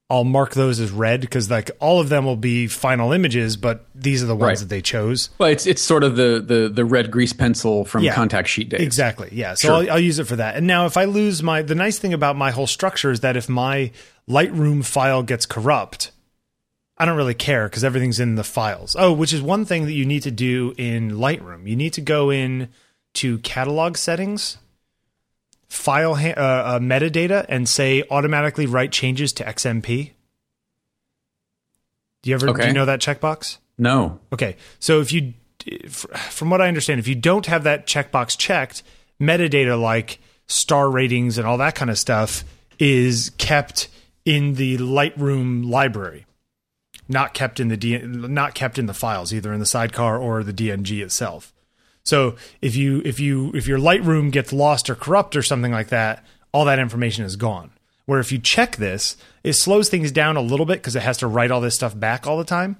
I'll mark those as red because like all of them will be final images, but these are the ones Right. that they chose. Well, it's it's sort of the the the red grease pencil from Yeah. contact sheet days. Exactly. Yeah. So Sure. I'll, I'll use it for that. And now, if I lose my, the nice thing about my whole structure is that if my Lightroom file gets corrupt, I don't really care because everything's in the files. Oh, which is one thing that you need to do in Lightroom. You need to go in to catalog settings, file ha- uh, uh, metadata, and say automatically write changes to XMP. Do you ever do you know that checkbox? No. Okay, so if you, from what I understand, if you don't have that checkbox checked, metadata like star ratings and all that kind of stuff is kept in the Lightroom library, not kept in the D, not kept in the files, either in the sidecar or the DNG itself. So if you if you if your Lightroom gets lost or corrupt or something like that, all that information is gone. Where if you check this, it slows things down a little bit because it has to write all this stuff back all the time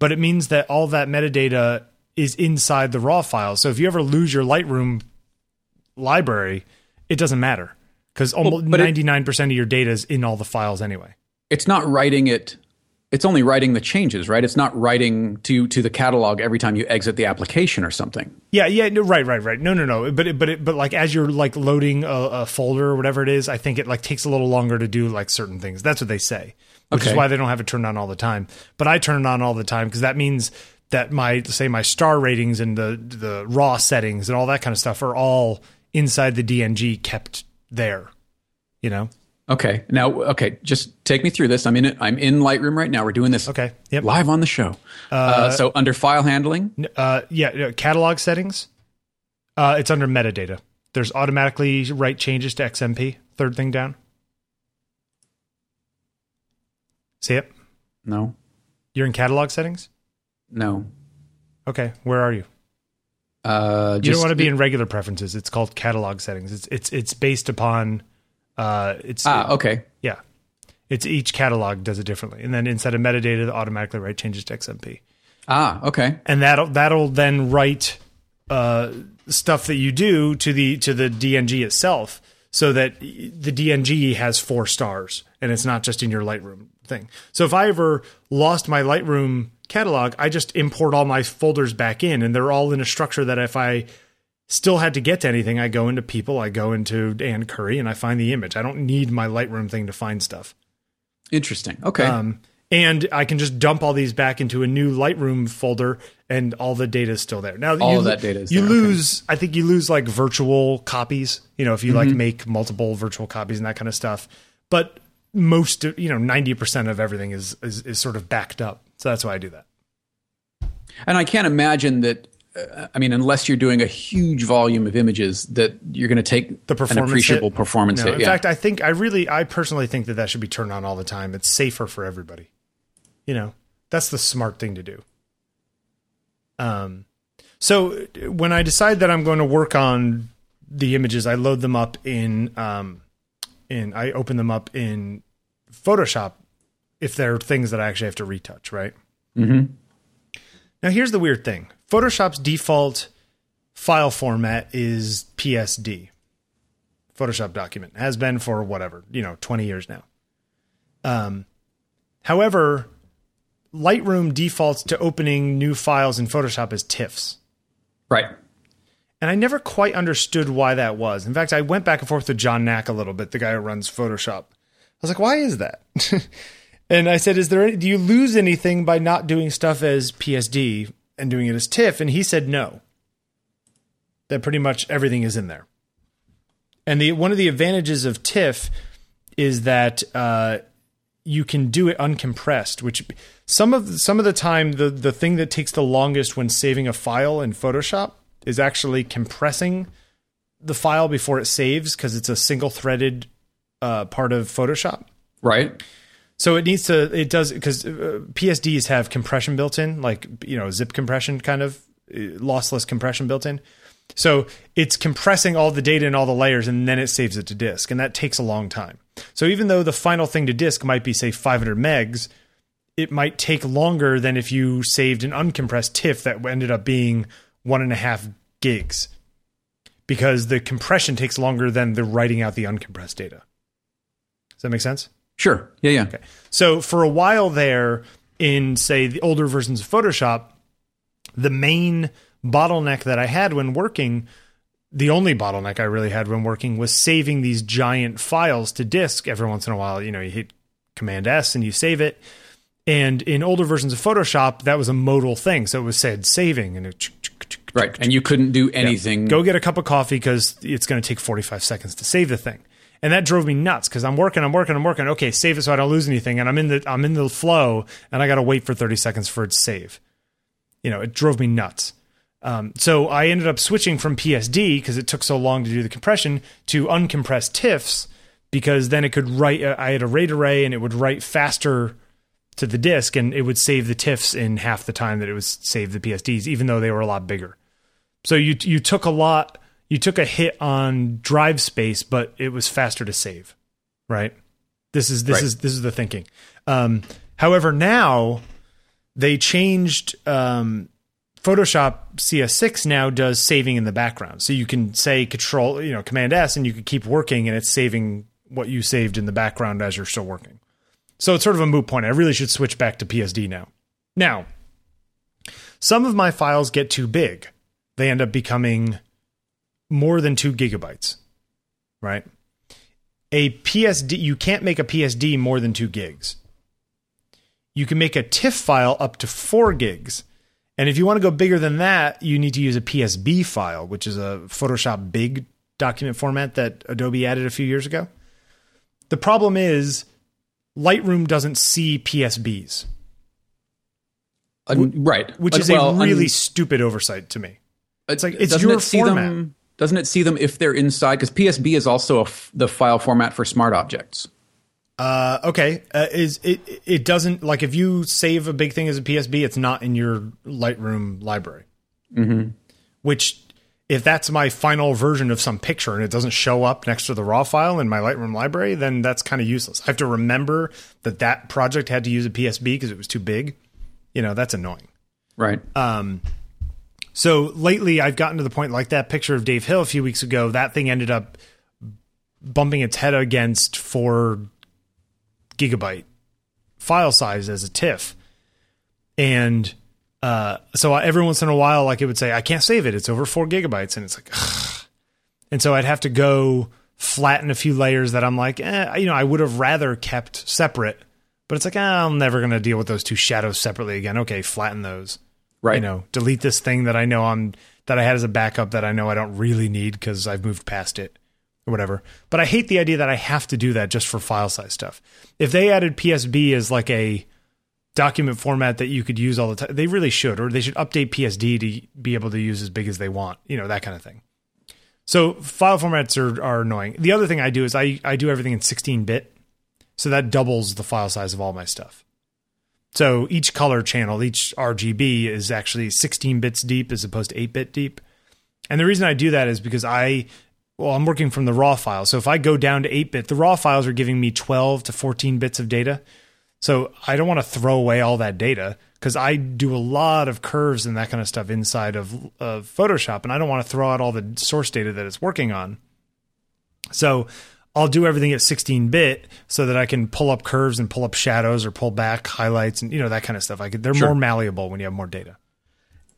but it means that all that metadata is inside the raw file. So if you ever lose your Lightroom library, it doesn't matter because almost ninety nine percent of your data is in all the files anyway. it's not writing it. It's only writing the changes, right? It's not writing to to the catalog every time you exit the application or something. Yeah, yeah, no, right, right, right. No, no, no. But it, but it, but like as you're like loading a, a folder or whatever it is, I think it like takes a little longer to do like certain things. That's what they say, which Okay. is why they don't have it turned on all the time. But I turn it on all the time because that means that my say my star ratings and the the raw settings and all that kind of stuff are all inside the DNG kept there. You know. Okay. Now, okay, just take me through this. I'm in it. I'm in Lightroom right now. We're doing this Okay. Yep. live on the show. Uh, so under file handling, Uh, yeah, catalog settings. Uh, it's under metadata. There's automatically write changes to XMP. Third thing down. See it? no, You're in catalog settings. no. Okay, where are you? Uh, You don't want to be in regular preferences. It's called catalog settings. It's it's it's based upon. Uh, it's Ah, okay. yeah. It's each catalog does it differently, and then inside of metadata, the automatically write changes to XMP. Ah, okay. and that'll that'll then write uh, stuff that you do to the to the DNG itself, so that the DNG has four stars, and it's not just in your Lightroom thing. So if I ever lost my Lightroom catalog, I just import all my folders back in, and they're all in a structure that if I still had to get to anything, I go into people, I go into Ann Curry, and I find the image. I don't need my Lightroom thing to find stuff. Interesting. Okay. Um, and I can just dump all these back into a new Lightroom folder, and all the data is still there. Now, All you, of that data is you there, okay. lose. I think you lose like virtual copies. You know, if you Mm-hmm. like make multiple virtual copies and that kind of stuff. But most, you know, ninety percent of everything is, is is sort of backed up. So that's why I do that. and I can't imagine that. I mean, unless you're doing a huge volume of images, that you're going to take The an performance appreciable hit? performance No, hit. in yeah. fact, I think I really, I personally think that that should be turned on all the time. It's safer for everybody. You know, that's the smart thing to do. Um, so when I decide that I'm going to work on the images, I load them up in, um, in I open them up in Photoshop if they're things that I actually have to retouch, right? Mhm. Now here's the weird thing: Photoshop's default file format is PSD. Photoshop document has been for whatever you know 20 years now. Um however lightroom defaults to opening new files in photoshop as tiffs. Right. and i never quite understood why that was. In fact i went back and forth with john Nack a little bit the guy who runs photoshop. I was like why is that? [LAUGHS] And i said is there any, do you lose anything by not doing stuff as psd and doing it as tiff and he said no that pretty much everything is in there and the one of the advantages of TIFF is that uh, you can do it uncompressed. Which some of some of the time, the the thing that takes the longest when saving a file in Photoshop is actually compressing the file before it saves because it's a single threaded uh, part of Photoshop. Right. So it needs to it does because uh, PSDs have compression built in, like you know zip compression kind of uh, lossless compression built in. So it's compressing all the data in all the layers and then it saves it to disk, and that takes a long time. So even though the final thing to disk might be say 500 megs, it might take longer than if you saved an uncompressed TIFF that ended up being one and a half gigs, because the compression takes longer than the writing out the uncompressed data. Does that make sense? Sure. Yeah. Yeah. Okay. So for a while there, in say the older versions of Photoshop, the main bottleneck that I had when working, the only bottleneck I really had when working was saving these giant files to disk every once in a while. You know, you hit Command S and you save it. And in older versions of Photoshop, that was a modal thing. So it was said saving and it Right. And you couldn't do anything. go get a cup of coffee because it's going to take 45 seconds to save the thing. And that drove me nuts because I'm working, I'm working, I'm working. Okay, save it so I don't lose anything. And I'm in the I'm in the flow, and I got to wait for 30 seconds for it to save. You know, it drove me nuts. Um, so I ended up switching from PSD because it took so long to do the compression to uncompressed TIFFs because then it could write. Uh, I had a RAID array and it would write faster to the disk and it would save the TIFFs in half the time that it was saved the PSDs, even though they were a lot bigger. So you you took a lot, you took a hit on drive space, but it was faster to save, right? This is this Right. is this is the thinking. Um, however, now they changed. Um, Photoshop CS6 now does saving in the background, so you can say Control, you know, Command S, and you can keep working, and it's saving what you saved in the background as you're still working. So it's sort of a moot point. I really should switch back to PSD now. Now, some of my files get too big. They end up becoming more than two gigabytes, right? A PSD, you can't make a PSD more than two gigs. You can make a TIFF file up to four gigs. And if you want to go bigger than that, you need to use a PSB file, which is a Photoshop big document format that Adobe added a few years ago. The problem is Lightroom doesn't see PSBs. Uh, right. Which is well, a really un- stupid oversight to me. It's like it's your it format. Them, doesn't it see them if they're inside? Because PSB is also the file format for smart objects. Uh, okay. Uh, is it? It doesn't like if you save a big thing as a PSB, it's not in your Lightroom library. Mm-hmm. Which, if that's my final version of some picture and it doesn't show up next to the raw file in my Lightroom library, then that's kind of useless. I have to remember that that project had to use a PSB because it was too big. You know, that's annoying. Right. Um. So lately, I've gotten to the point like that picture of Dave Hill a few weeks ago. That thing ended up bumping its head against four gigabyte file size as a TIFF. And uh, so every once in a while, like it would say, I can't save it. It's over four gigabytes. And it's like, Ugh. and so I'd have to go flatten a few layers that I'm like, eh, you know, I would have rather kept separate, but it's like, eh, I'm never going to deal with those two shadows separately again. Okay. Flatten those. Right. You know, delete this thing that I know I'm, that I had as a backup that I know I don't really need because I've moved past it or whatever. But I hate the idea that I have to do that just for file size stuff. If they added PSB as like a document format that you could use all the time, they really should, or they should update PSD to be able to use as big as they want, you know, that kind of thing. So file formats are, are annoying. The other thing I do is I, I do everything in 16 bit. So that doubles the file size of all my stuff. So each color channel, each RGB is actually 16 bits deep as opposed to 8 bit deep. And the reason I do that is because I well, I'm working from the raw file. So if I go down to 8 bit, the raw files are giving me 12 to 14 bits of data. So I don't want to throw away all that data because I do a lot of curves and that kind of stuff inside of, of Photoshop, and I don't want to throw out all the source data that it's working on. So I'll do everything at 16 bit so that I can pull up curves and pull up shadows or pull back highlights and you know that kind of stuff. I could, they're sure. more malleable when you have more data.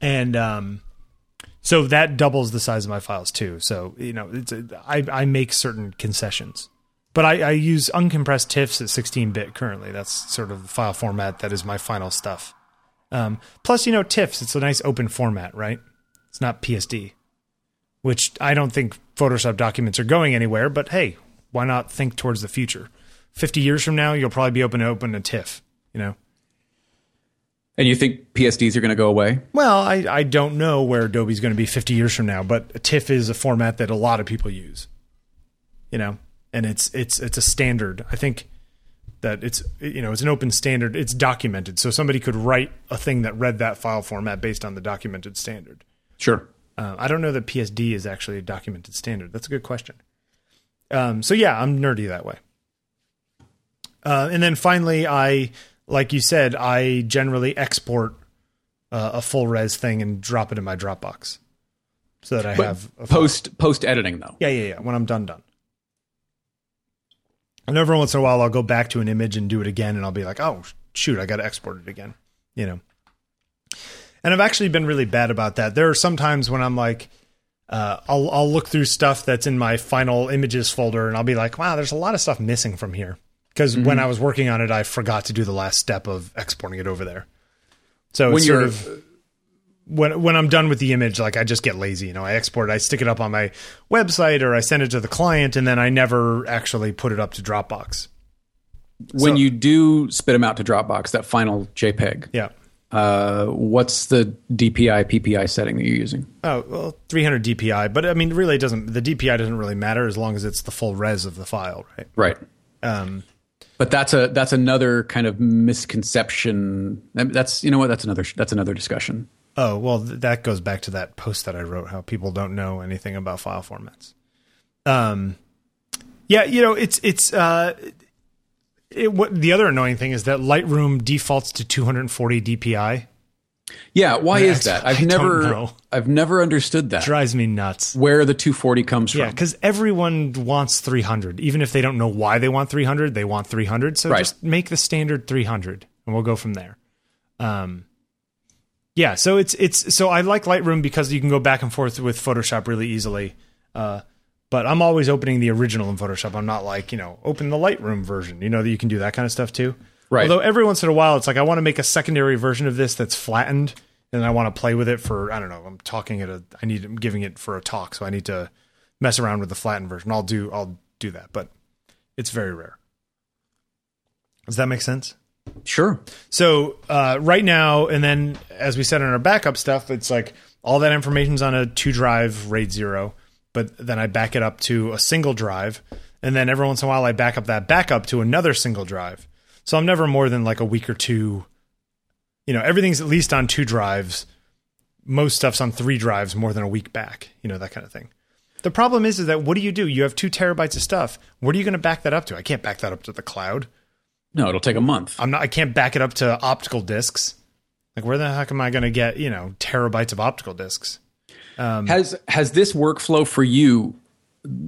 And um, so that doubles the size of my files too. So you know, it's a, I, I make certain concessions, but I, I use uncompressed TIFFs at 16 bit currently. That's sort of the file format that is my final stuff. Um, plus, you know, TIFFs. It's a nice open format, right? It's not PSD, which I don't think Photoshop documents are going anywhere. But hey, why not think towards the future? 50 years from now, you'll probably be open to open a TIFF. You know. And you think PSDs are going to go away? Well, I, I don't know where Adobe's going to be 50 years from now, but TIFF is a format that a lot of people use. You know, and it's it's it's a standard. I think that it's you know it's an open standard. It's documented, so somebody could write a thing that read that file format based on the documented standard. Sure. Uh, I don't know that PSD is actually a documented standard. That's a good question. Um, so yeah, I'm nerdy that way. Uh, and then finally, I like you said, I generally export uh, a full res thing and drop it in my Dropbox so that I but have post post editing though. Yeah, yeah, yeah. When I'm done, done. And every once in a while, I'll go back to an image and do it again, and I'll be like, "Oh shoot, I got to export it again," you know. And I've actually been really bad about that. There are some times when I'm like, uh, I'll I'll look through stuff that's in my final images folder, and I'll be like, "Wow, there's a lot of stuff missing from here." because mm-hmm. when I was working on it, I forgot to do the last step of exporting it over there. So when you're of, when when I'm done with the image, like I just get lazy. You know, I export, it, I stick it up on my website, or I send it to the client, and then I never actually put it up to Dropbox. When so, you do spit them out to Dropbox, that final JPEG, yeah. Uh, what's the DPI PPI setting that you're using? Oh, well, 300 DPI, but I mean, really, doesn't the DPI doesn't really matter as long as it's the full res of the file, right? Right. Um, but that's a that's another kind of misconception. That's you know what that's another that's another discussion. Oh well, that goes back to that post that I wrote. How people don't know anything about file formats. Um, yeah, you know it's it's uh, it, what the other annoying thing is that Lightroom defaults to 240 DPI. Yeah, why is that? [LAUGHS] I've I never. I've never understood that. Drives me nuts. Where the 240 comes Yeah, from. because everyone wants 300. Even if they don't know why they want 300, they want 300. So Right. just make the standard 300, and we'll go from there. Um, yeah. So it's it's so I like Lightroom because you can go back and forth with Photoshop really easily. Uh, but I'm always opening the original in Photoshop. I'm not like you know open the Lightroom version. You know that you can do that kind of stuff too. Right. Although every once in a while, it's like I want to make a secondary version of this that's flattened, and I want to play with it for I don't know. I'm talking at a. I need. I'm giving it for a talk, so I need to mess around with the flattened version. I'll do. I'll do that, but it's very rare. Does that make sense? Sure. So uh, right now, and then as we said in our backup stuff, it's like all that information's on a two drive RAID zero, but then I back it up to a single drive, and then every once in a while I back up that backup to another single drive. So I'm never more than like a week or two. You know, everything's at least on two drives. Most stuff's on three drives more than a week back. You know that kind of thing. The problem is, is that what do you do? You have two terabytes of stuff. What are you going to back that up to? I can't back that up to the cloud. No, it'll take a month. I'm not. I can't back it up to optical discs. Like, where the heck am I going to get you know terabytes of optical discs? Um, Has has this workflow for you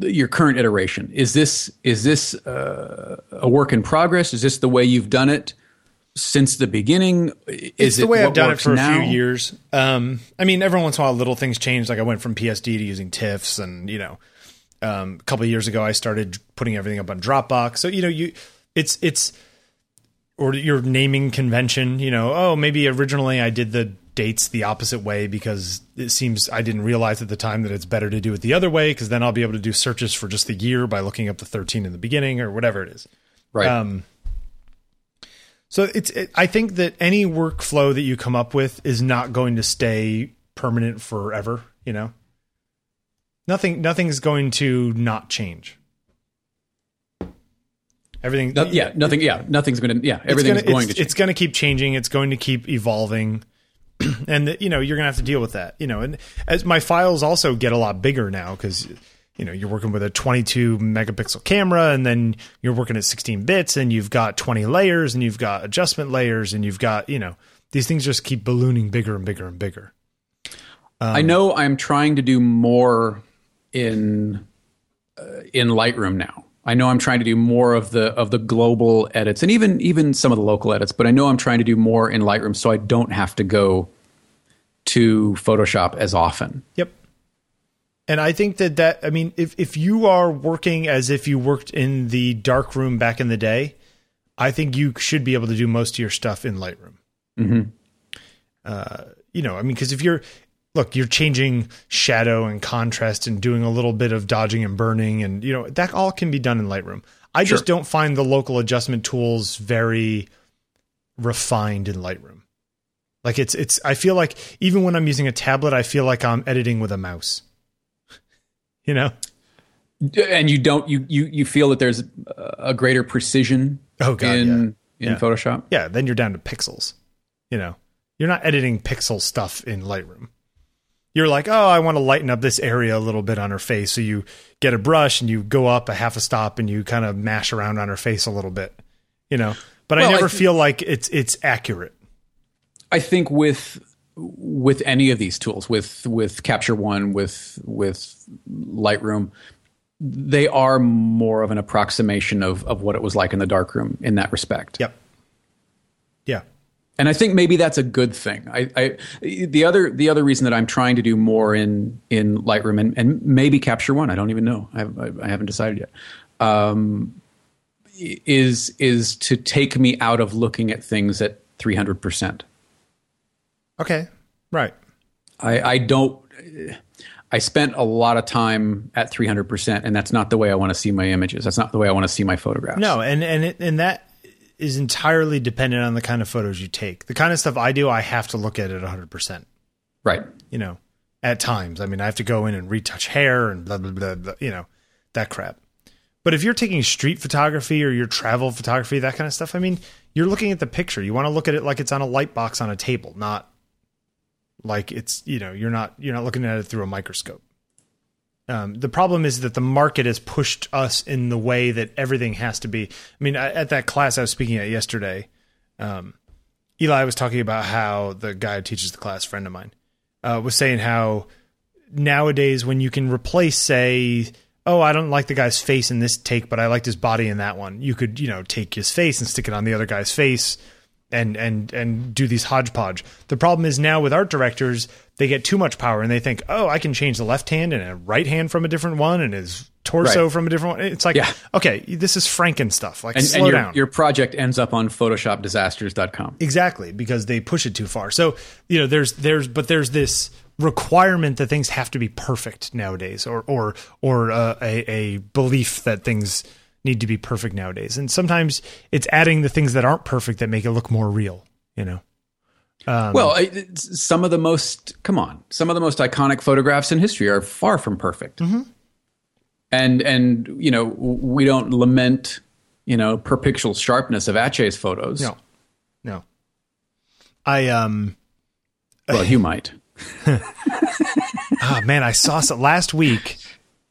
your current iteration? Is this is this uh, a work in progress? Is this the way you've done it since the beginning? Is it's the way I've done it for now? a few years. Um, I mean, every once in a while, little things change. Like I went from PSD to using TIFFs, and you know, um, a couple of years ago, I started putting everything up on Dropbox. So you know, you it's it's or your naming convention. You know, oh, maybe originally I did the dates the opposite way because it seems I didn't realize at the time that it's better to do it the other way because then I'll be able to do searches for just the year by looking up the 13 in the beginning or whatever it is. Right. Um, so it's it, I think that any workflow that you come up with is not going to stay permanent forever, you know. Nothing nothing's going to not change. Everything No- yeah. Nothing. Yeah. Nothing's going to. Yeah. Everything's gonna, going it's, to. Change. It's going to keep changing. It's going to keep evolving, [CLEARS THROAT] and you know you're going to have to deal with that. You know, and as my files also get a lot bigger now because you know you're working with a 22 megapixel camera, and then you're working at 16 bits, and you've got 20 layers, and you've got adjustment layers, and you've got you know these things just keep ballooning bigger and bigger and bigger. I know I'm trying to do more in uh, in Lightroom now. I know I'm trying to do more of the of the global edits and even even some of the local edits, but I know I'm trying to do more in Lightroom so I don't have to go to Photoshop as often. Yep. And I think that that I mean if if you are working as if you worked in the dark room back in the day, I think you should be able to do most of your stuff in Lightroom. Mm-hmm. Uh, you know, I mean, because if you're look, you're changing shadow and contrast and doing a little bit of dodging and burning, and you know that all can be done in Lightroom. I just don't find the local adjustment tools very refined in Lightroom. Like it's it's I feel like even when I'm using a tablet, I feel like I'm editing with a mouse. [LAUGHS] You know? And you don't you you you feel that there's a greater precision Oh god, in yeah. in Yeah. Photoshop. Yeah, then you're down to pixels. You know, you're not editing pixel stuff in Lightroom. You're like, oh, I want to lighten up this area a little bit on her face. So you get a brush and you go up a half a stop and you kind of mash around on her face a little bit. You know, but Well, I I never th- feel like it's it's accurate. I think with with any of these tools, with with Capture One, with with Lightroom, they are more of an approximation of of what it was like in the darkroom in that respect. Yep. Yeah. And I think maybe that's a good thing. I, I the other the other reason that I'm trying to do more in in Lightroom and, and maybe Capture One, I don't even know. I, I, I haven't decided yet. Um, is is to take me out of looking at things at 300 percent. Okay. Right. I, I don't. I spent a lot of time at 300%, and that's not the way I want to see my images. That's not the way I want to see my photographs. No, and and it, and that is entirely dependent on the kind of photos you take. The kind of stuff I do, I have to look at it 100%. Right. you know, at times. I mean, I have to go in and retouch hair and blah, blah, blah, blah, you know, that crap. But if you're taking street photography or your travel photography, that kind of stuff, I mean, you're looking at the picture. You want to look at it like it's on a light box on a table, not like it's, you know, you're not, you're not looking at it through a microscope. Um, the problem is that the market has pushed us in the way that everything has to be. I mean, I, at that class I was speaking at yesterday, um, Eli was talking about how the guy who teaches the class, friend of mine, uh, was saying how nowadays when you can replace, say, oh, I don't like the guy's face in this take, but I liked his body in that one. You could, you know, take his face and stick it on the other guy's face and and and do these hodgepodge. The problem is now with art directors, they get too much power and they think, oh, I can change the left hand and a right hand from a different one and his torso Right. from a different one. It's like, Yeah. okay, this is Franken stuff. Like, And, slow and your, down. your project ends up on photoshopdisasters.com. Exactly, because they push it too far. So, you know, there's there's but there's this requirement that things have to be perfect nowadays or or or uh, a a belief that things need to be perfect nowadays. And sometimes it's adding the things that aren't perfect that make it look more real, you know. Um, Well, some of the most come on, some of the most iconic photographs in history are far from perfect. Mm-hmm. And and you know we don't lament you know per pixel sharpness of Atget's photos. no. No. I um Well, you might. [LAUGHS] ah man, I saw some last week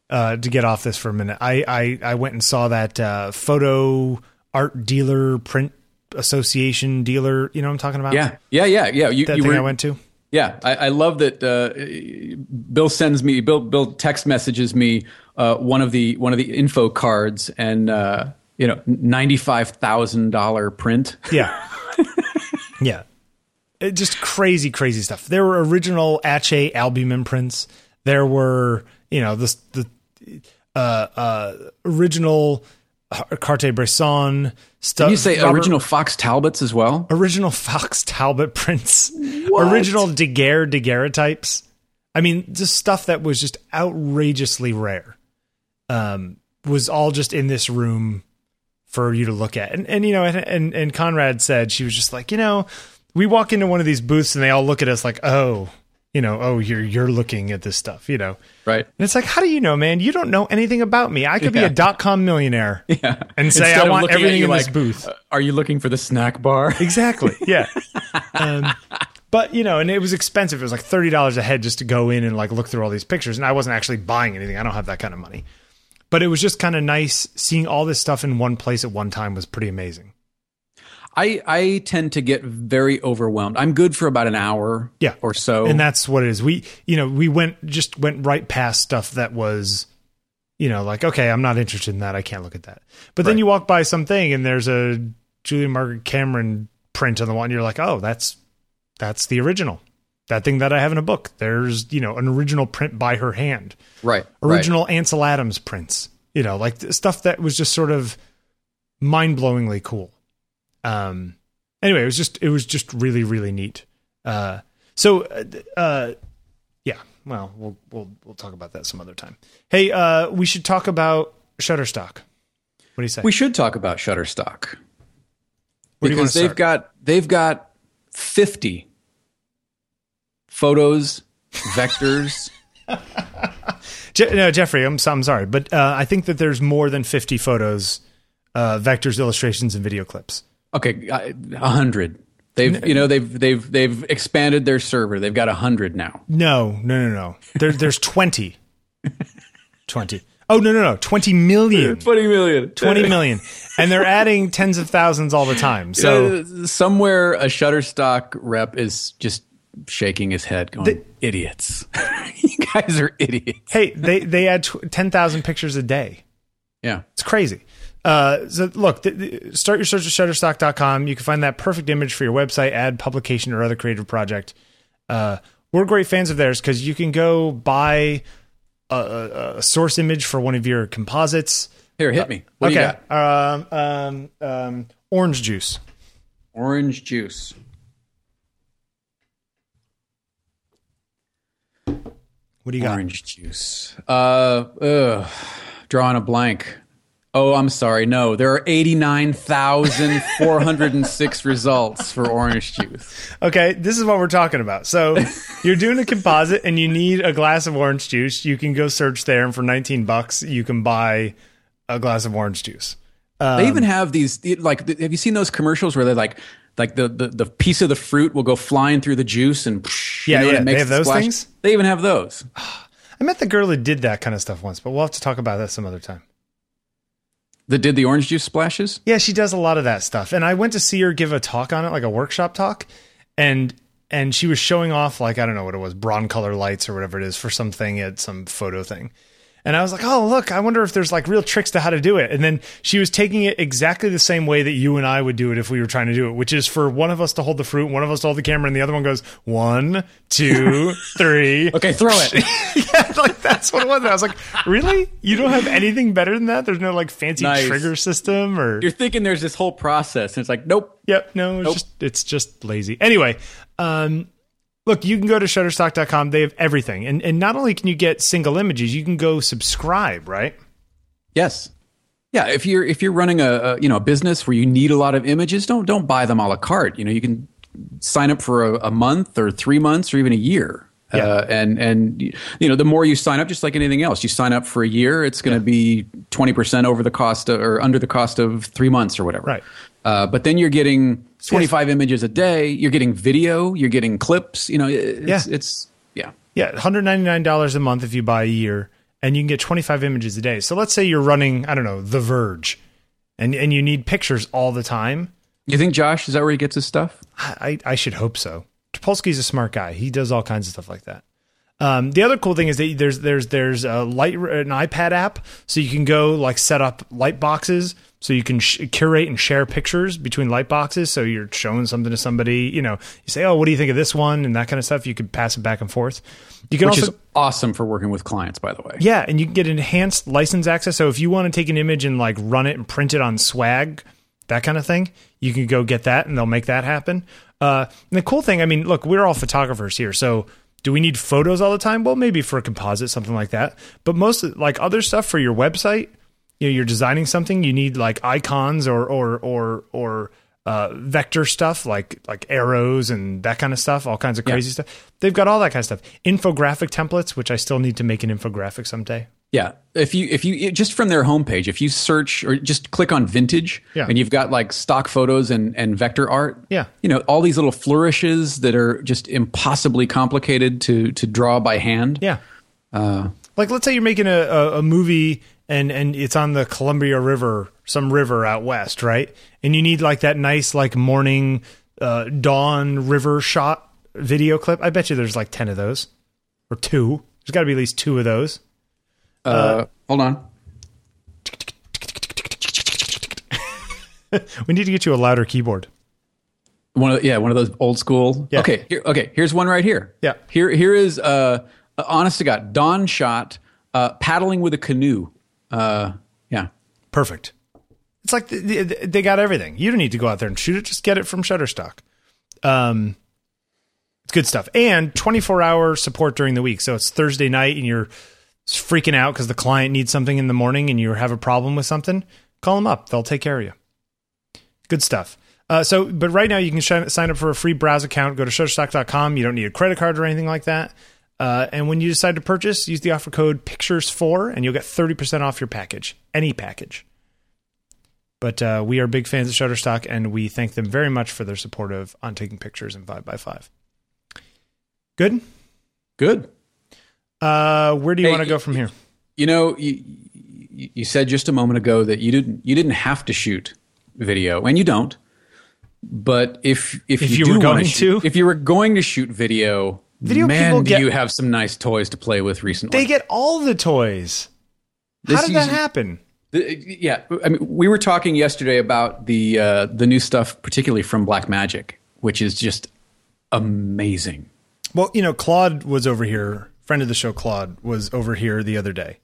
uh to get off this for a minute. I I I went and saw that uh photo art dealer print association dealer, you know what I'm talking about? Yeah, yeah, yeah, yeah. You, That you thing were, I went to? Yeah, I, I love that. Uh, Bill sends me. Bill Bill text messages me uh, one of the one of the info cards, and uh, you know, ninety five thousand dollar print. Yeah. [LAUGHS] yeah. It, just crazy, crazy stuff. There were original Atget albumen prints. There were, you know, the the uh, uh, original Cartier-Bresson stuff. you say Robert- original Fox Talbots as well? original Fox Talbot prints, original Daguerre daguerreotypes. I mean, just stuff that was just outrageously rare. Um, was all just in this room for you to look at. And and you know, and and, and Conrad said she was just like, you know, we walk into one of these booths and they all look at us like, oh, you know, oh, you're you're looking at this stuff, you know. Right. And it's like, how do you know, man? You don't know anything about me. I could be a dot com millionaire [LAUGHS] Yeah. and say Instead I want everything in this booth. Are you looking for the snack bar? [LAUGHS] Exactly. Yeah. [LAUGHS] um, but you know, and it was expensive. It was like thirty dollars a head just to go in and like look through all these pictures. And I wasn't actually buying anything. I don't have that kind of money. But it was just kind of nice seeing all this stuff in one place at one time was pretty amazing. I I tend to get very overwhelmed. I'm good for about an hour. Yeah. Or so. And that's what it is. We, you know, we went just went right past stuff that was, you know, like okay, I'm not interested in that. I can't look at that. But then Right. you walk by something and there's a Julia Margaret Cameron print on the wall, and you're like, oh, that's that's the original. That thing that I have in a book. There's you know an original print by her hand. right. right. Original Ansel Adams prints. You know, like stuff that was just sort of mind blowingly cool. Um. Anyway, it was just it was just really really neat. Uh. So. Uh, uh yeah. Well, we'll we'll we'll talk about that some other time. Hey, uh, we should talk about Shutterstock. What do you say? We should talk about Shutterstock Where do you wanna because they've got they've got fifty photos, vectors. [LAUGHS] Je- no, Jeffrey, I'm, I'm sorry, but uh, I think that there's more than 50 photos, uh, vectors, illustrations, and video clips. Okay, a a hundred. They've you know they've they've they've expanded their server. They've got a hundred now. No, no, no, no. There, there's 20. 20. Oh, no, no, no. 20 million. [LAUGHS] Twenty million. 20 [LAUGHS] million. And they're adding tens of thousands all the time. So, Uh, somewhere a Shutterstock rep is just shaking his head, going, "Idiots! [LAUGHS] you guys are idiots." hey, they, they add tw- 10,000 pictures a day. Yeah, It's crazy. Uh, so look, th- th- start your search at shutterstock.com. You can find that perfect image for your website, ad, publication, or other creative project. Uh, we're great fans of theirs because you can go buy a, a, a source image for one of your composites. here, hit me. What do you okay. got? Um, um, um, orange juice. Orange juice. What do you got? Orange juice. Uh, ugh, drawing a blank. Oh, I'm sorry. No, there are 89,406 [LAUGHS] results for orange juice. Okay, this is what we're talking about. So [LAUGHS] you're doing a composite and you need a glass of orange juice. You can go search there, and for 19 bucks, you can buy a glass of orange juice. Um, they even have these like have you seen those commercials where they're like like the, the, the piece of the fruit will go flying through the juice and Yeah, you know, yeah, it they have those splash? things? They even have those. [SIGHS] I met the girl who did that kind of stuff once, but we'll have to talk about that some other time. That did the orange juice splashes. Yeah, she does a lot of that stuff. And I went to see her give a talk on it, like a workshop talk, and and she was showing off like I don't know what it was, Broncolor lights or whatever it is for something at some photo thing. And I was like, oh, look, I wonder if there's like real tricks to how to do it. And then she was taking it exactly the same way that you and I would do it if we were trying to do it, which is for one of us to hold the fruit, one of us to hold the camera, and the other one goes one, two, [LAUGHS] three. Okay, throw it. [LAUGHS] yeah, like that's what it was. And I was like, really? You don't have anything better than that? There's no like fancy Nice. trigger system or You're thinking there's this whole process, and it's like, nope. Yep. No, it's just it's just lazy. Anyway, um, look, you can go to Shutterstock.com. They have everything, and and not only can you get single images, you can go subscribe. Right? Yes. Yeah, if you're if you're running a, a you know a business where you need a lot of images, don't don't buy them a la carte. You know, you can sign up for a, a month or three months or even a year. Yeah. Uh, and and you know the more you sign up, just like anything else, you sign up for a year, it's going to be twenty percent over the cost of, or under the cost of three months or whatever. Right. Uh, but then you're getting twenty five images a day. You're getting video. You're getting clips. You know, it's, Yeah. it's yeah. Yeah, one hundred ninety nine dollars a month if you buy a year, and you can get twenty five images a day. So let's say you're running, I don't know, The Verge, and and you need pictures all the time. You think Josh is that where he gets his stuff? I, I should hope so. Topolsky's a smart guy. He does all kinds of stuff like that. Um, the other cool thing is that there's there's there's a light an iPad app, so you can go like set up light boxes, so you can sh- curate and share pictures between light boxes. So you're showing something to somebody, you know, you say, "Oh, what do you think of this one?" and that kind of stuff. You could pass it back and forth. You can Which also is awesome for working with clients, by the way. yeah, and you can get enhanced license access. So if you want to take an image and like run it and print it on swag, that kind of thing, you can go get that and they'll make that happen. Uh, and the cool thing, I mean, look, we're all photographers here. So do we need photos all the time? Well, maybe for a composite, something like that. But most like other stuff for your website, you know, you're designing something, you need like icons or, or, or, or, uh, vector stuff like like arrows and that kind of stuff, all kinds of crazy stuff. They've got all that kind of stuff. Infographic templates, which I still need to make an infographic someday. Yeah, if you if you just from their homepage, if you search or just click on vintage, Yeah. and you've got like stock photos and and vector art, Yeah. you know all these little flourishes that are just impossibly complicated to to draw by hand. Yeah. Uh, like let's say you're making a, a, a movie and and it's on the Columbia River, some river out west, right? And you need like that nice like morning uh, dawn river shot video clip. I bet you there's like ten of those or two. There's got to be at least two of those. Uh, hold on. [LAUGHS] We need to get you a louder keyboard. One of yeah, one of those old school. Yeah. Okay, here, okay. Here's one right here. Yeah. Here here is uh, uh honest to God, dawn shot uh, paddling with a canoe. Uh, yeah. Perfect. It's like the, the, they got everything. You don't need to go out there and shoot it. Just get it from Shutterstock. Um, it's good stuff. And 24 hour support during the week. So it's Thursday night and you're freaking out because the client needs something in the morning and you have a problem with something. Call them up. They'll take care of you. Good stuff. Uh, so, but right now you can sh- sign up for a free browse account. Go to shutterstock.com. You don't need a credit card or anything like that. Uh, and when you decide to purchase, use the offer code Pictures4 and you'll get 30% off your package, any package. But uh, we are big fans of Shutterstock and we thank them very much for their support of On Taking Pictures and 5x5. Good. Good. Uh, where do you Hey, want to go from here? You know, you, you said just a moment ago that you didn't you didn't have to shoot video, and you don't. But if if, If you, you do were going shoot- to? if you were going to shoot video, Video man, people do get- you have some nice toys to play with recently? They get all the toys. How This did that happen? The- yeah, I mean, we were talking yesterday about the uh, the new stuff, particularly from Blackmagic, which is just amazing. Well, you know, Claude was over here. Friend of the show, Claude, was over here the other day.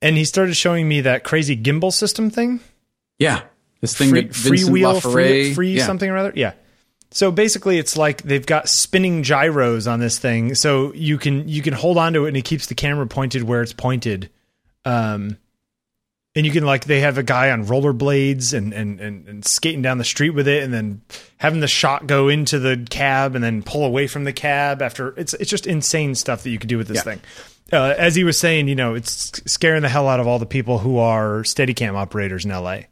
And he started showing me that crazy gimbal system thing. Yeah, this thing Free, that Vincent freewheel, free, free yeah. something or other. Yeah. So basically, it's like they've got spinning gyros on this thing, so you can you can hold on to it, and it keeps the camera pointed where it's pointed. Um, and you can like they have a guy on rollerblades and, and and and skating down the street with it, and then having the shot go into the cab and then pull away from the cab after. It's it's just insane stuff that you could do with this Yeah. thing. Uh, as he was saying, you know, it's scaring the hell out of all the people who are Steadicam operators in LA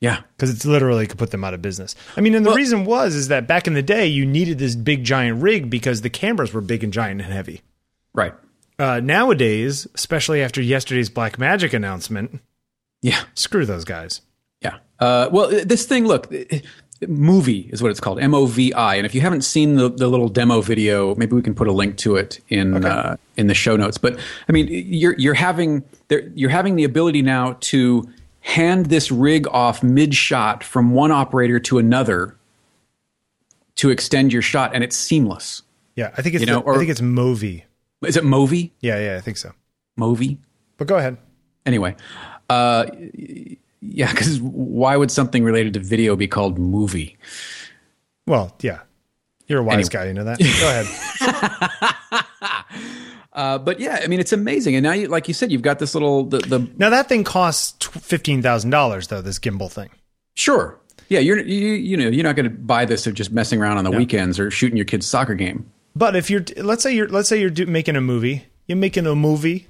Yeah, because it's literally could put them out of business. I mean, and the reason was is that back in the day, you needed this big giant rig because the cameras were big and giant and heavy. right. Uh, nowadays, especially after yesterday's Blackmagic announcement, Yeah. Screw those guys. Yeah. Uh, well, this thing, look, movie is what it's called, M O V I. And if you haven't seen the, the little demo video, maybe we can put a link to it in okay. uh, in the show notes. But I mean, you're you're having you're having the ability now to hand this rig off mid shot from one operator to another to extend your shot, and it's seamless. Yeah, I think it's you know, the, or, I think it's Movi. Is it Movi? Yeah, yeah, I think so. Movi. But go ahead. Anyway, uh, yeah, because why would something related to video be called movie? Well, yeah, you're a wise anyway. guy. You know that. [LAUGHS] Go ahead. uh, but yeah, I mean, it's amazing. And now, you, like you said, you've got this little the, the now that thing costs fifteen thousand dollars though. This gimbal thing. Sure. Yeah, you're you, you know you're not going to buy this of just messing around on the no. weekends or shooting your kid's soccer game. But if you're let's say you're let's say you're do, making a movie, you're making a movie.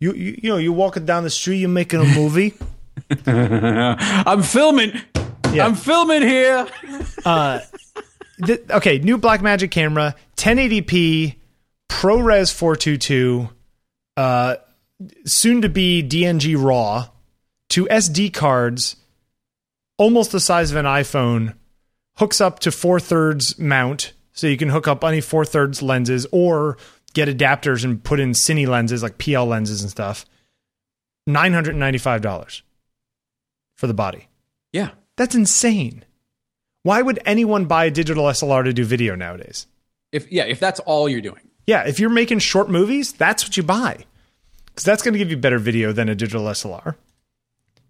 You, you you know you're walking down the street, you're making a movie. [LAUGHS] I'm filming. Yeah. I'm filming here. uh, th- okay, new Blackmagic camera, 1080p, ProRes 422, uh, soon to be DNG RAW, two SD cards, almost the size of an iPhone, hooks up to four thirds mount, so you can hook up any four thirds lenses or get adapters and put in cine lenses like PL lenses and stuff. Nine hundred and ninety five dollars for the body. Yeah. That's insane. Why would anyone buy a digital SLR to do video nowadays? If yeah, if that's all you're doing. Yeah, if you're making short movies, that's what you buy. Cuz that's going to give you better video than a digital SLR.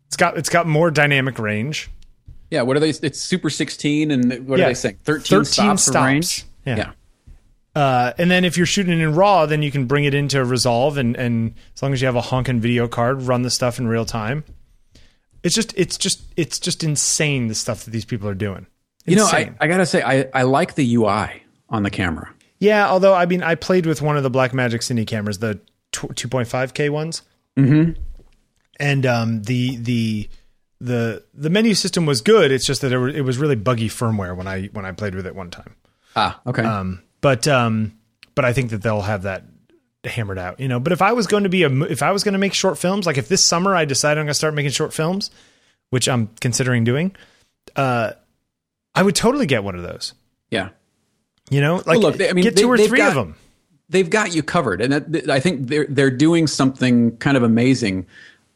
It's got it's got more dynamic range. Yeah, what are they it's Super 16 and what yeah. are they saying? 13, 13 stops, stops. range. Yeah. yeah. Uh, and then if you're shooting in RAW, then you can bring it into Resolve, and, and as long as you have a honking video card, run the stuff in real time. It's just it's just it's just insane the stuff that these people are doing. Insane. You know, I, I gotta say I, I like the UI on the camera. Yeah, although I mean I played with one of the Blackmagic Cine cameras, the two point five K ones. Mm-hmm. And um, the the the the menu system was good. It's just that it, it was really buggy firmware when I when I played with it one time. Ah, okay. Um, but um, but I think that they'll have that hammered out, you know. But if I was going to be a, if I was going to make short films, like if this summer I decided I'm going to start making short films, which I'm considering doing, uh, I would totally get one of those. Yeah, you know, like well, look, they, I mean, get two they, or three got, of them. They've got you covered, and that, I think they're they're doing something kind of amazing.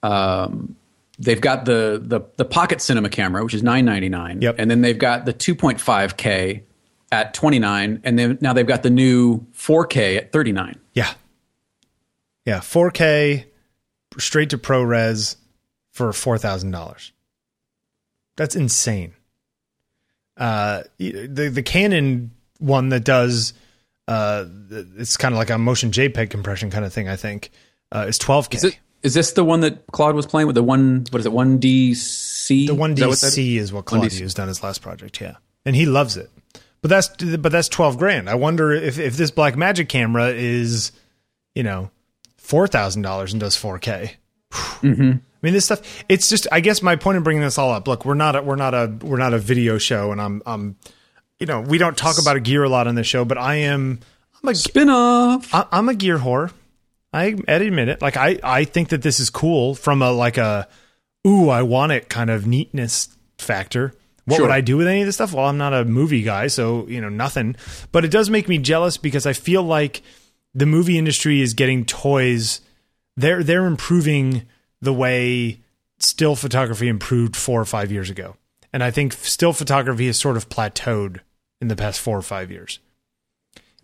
Um, they've got the the the pocket cinema camera, which is nine ninety nine. Yep. and then they've got the two point five k at twenty nine, and then now they've got the new four k at thirty nine. Yeah, yeah, 4K straight to ProRes for four thousand dollars. That's insane. Uh, the the Canon one that does uh, it's kind of like a motion JPEG compression kind of thing. I think uh, is 12K. Is, it, is this the one that Claude was playing with? The one what is it? One DC. The one DC is what Claude used on his last project. Yeah, and he loves it. But that's but that's 12 grand. I wonder if if this Blackmagic camera is, you know, four thousand dollars and does four K. Mm-hmm. I mean, this stuff. It's just. I guess my point in bringing this all up. Look, we're not. A, we're not a. We're not a video show, and I'm. I'm. You know, we don't talk about a gear a lot on this show, but I am. I'm a spin off. I'm a gear whore. I admit it. Like I. I think that this is cool from a like a. Ooh, I want it kind of neatness factor. What sure. would I do with any of this stuff? Well, I'm not a movie guy, so you know nothing. But it does make me jealous because I feel like the movie industry is getting toys. They're they're improving the way still photography improved four or five years ago, and I think still photography has sort of plateaued in the past four or five years.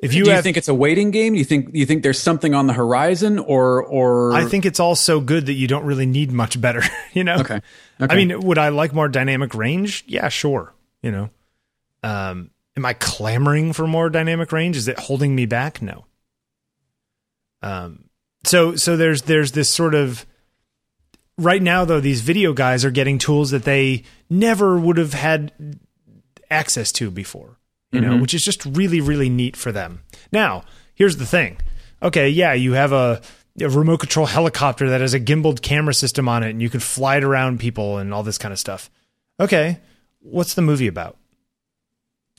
If you, do you have, think it's a waiting game? Do you think do you think there's something on the horizon, or or I think it's all so good that you don't really need much better. [LAUGHS] You know? Okay. okay. I mean, would I like more dynamic range? Yeah, sure. You know, um, am I clamoring for more dynamic range? Is it holding me back? No. Um, so so there's there's this sort of right now though these video guys are getting tools that they never would have had access to before, you mm-hmm. know, which is just really really neat for them. Now, here's the thing. Okay, yeah, you have a a remote control helicopter that has a gimbaled camera system on it and you can fly it around people and all this kind of stuff. Okay, what's the movie about?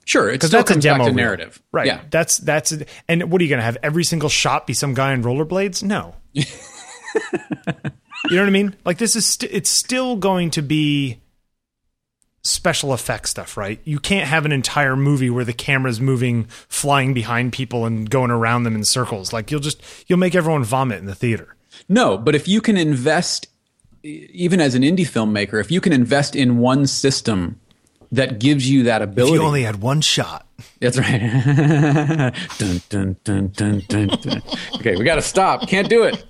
Sure, because that's a demo narrative, right? Yeah, that's that's and what are you going to have every single shot be some guy in rollerblades? No, you [LAUGHS] You know what I mean? Like this is st- it's still going to be special effects stuff, right? You can't have an entire movie where the camera's moving, flying behind people and going around them in circles. Like you'll just you'll make everyone vomit in the theater. No, but if you can invest, even as an indie filmmaker, if you can invest in one system that gives you that ability, If you only had one shot. that's right. [LAUGHS] dun, dun, dun, dun, dun, dun. Okay, we got to stop. Can't do it.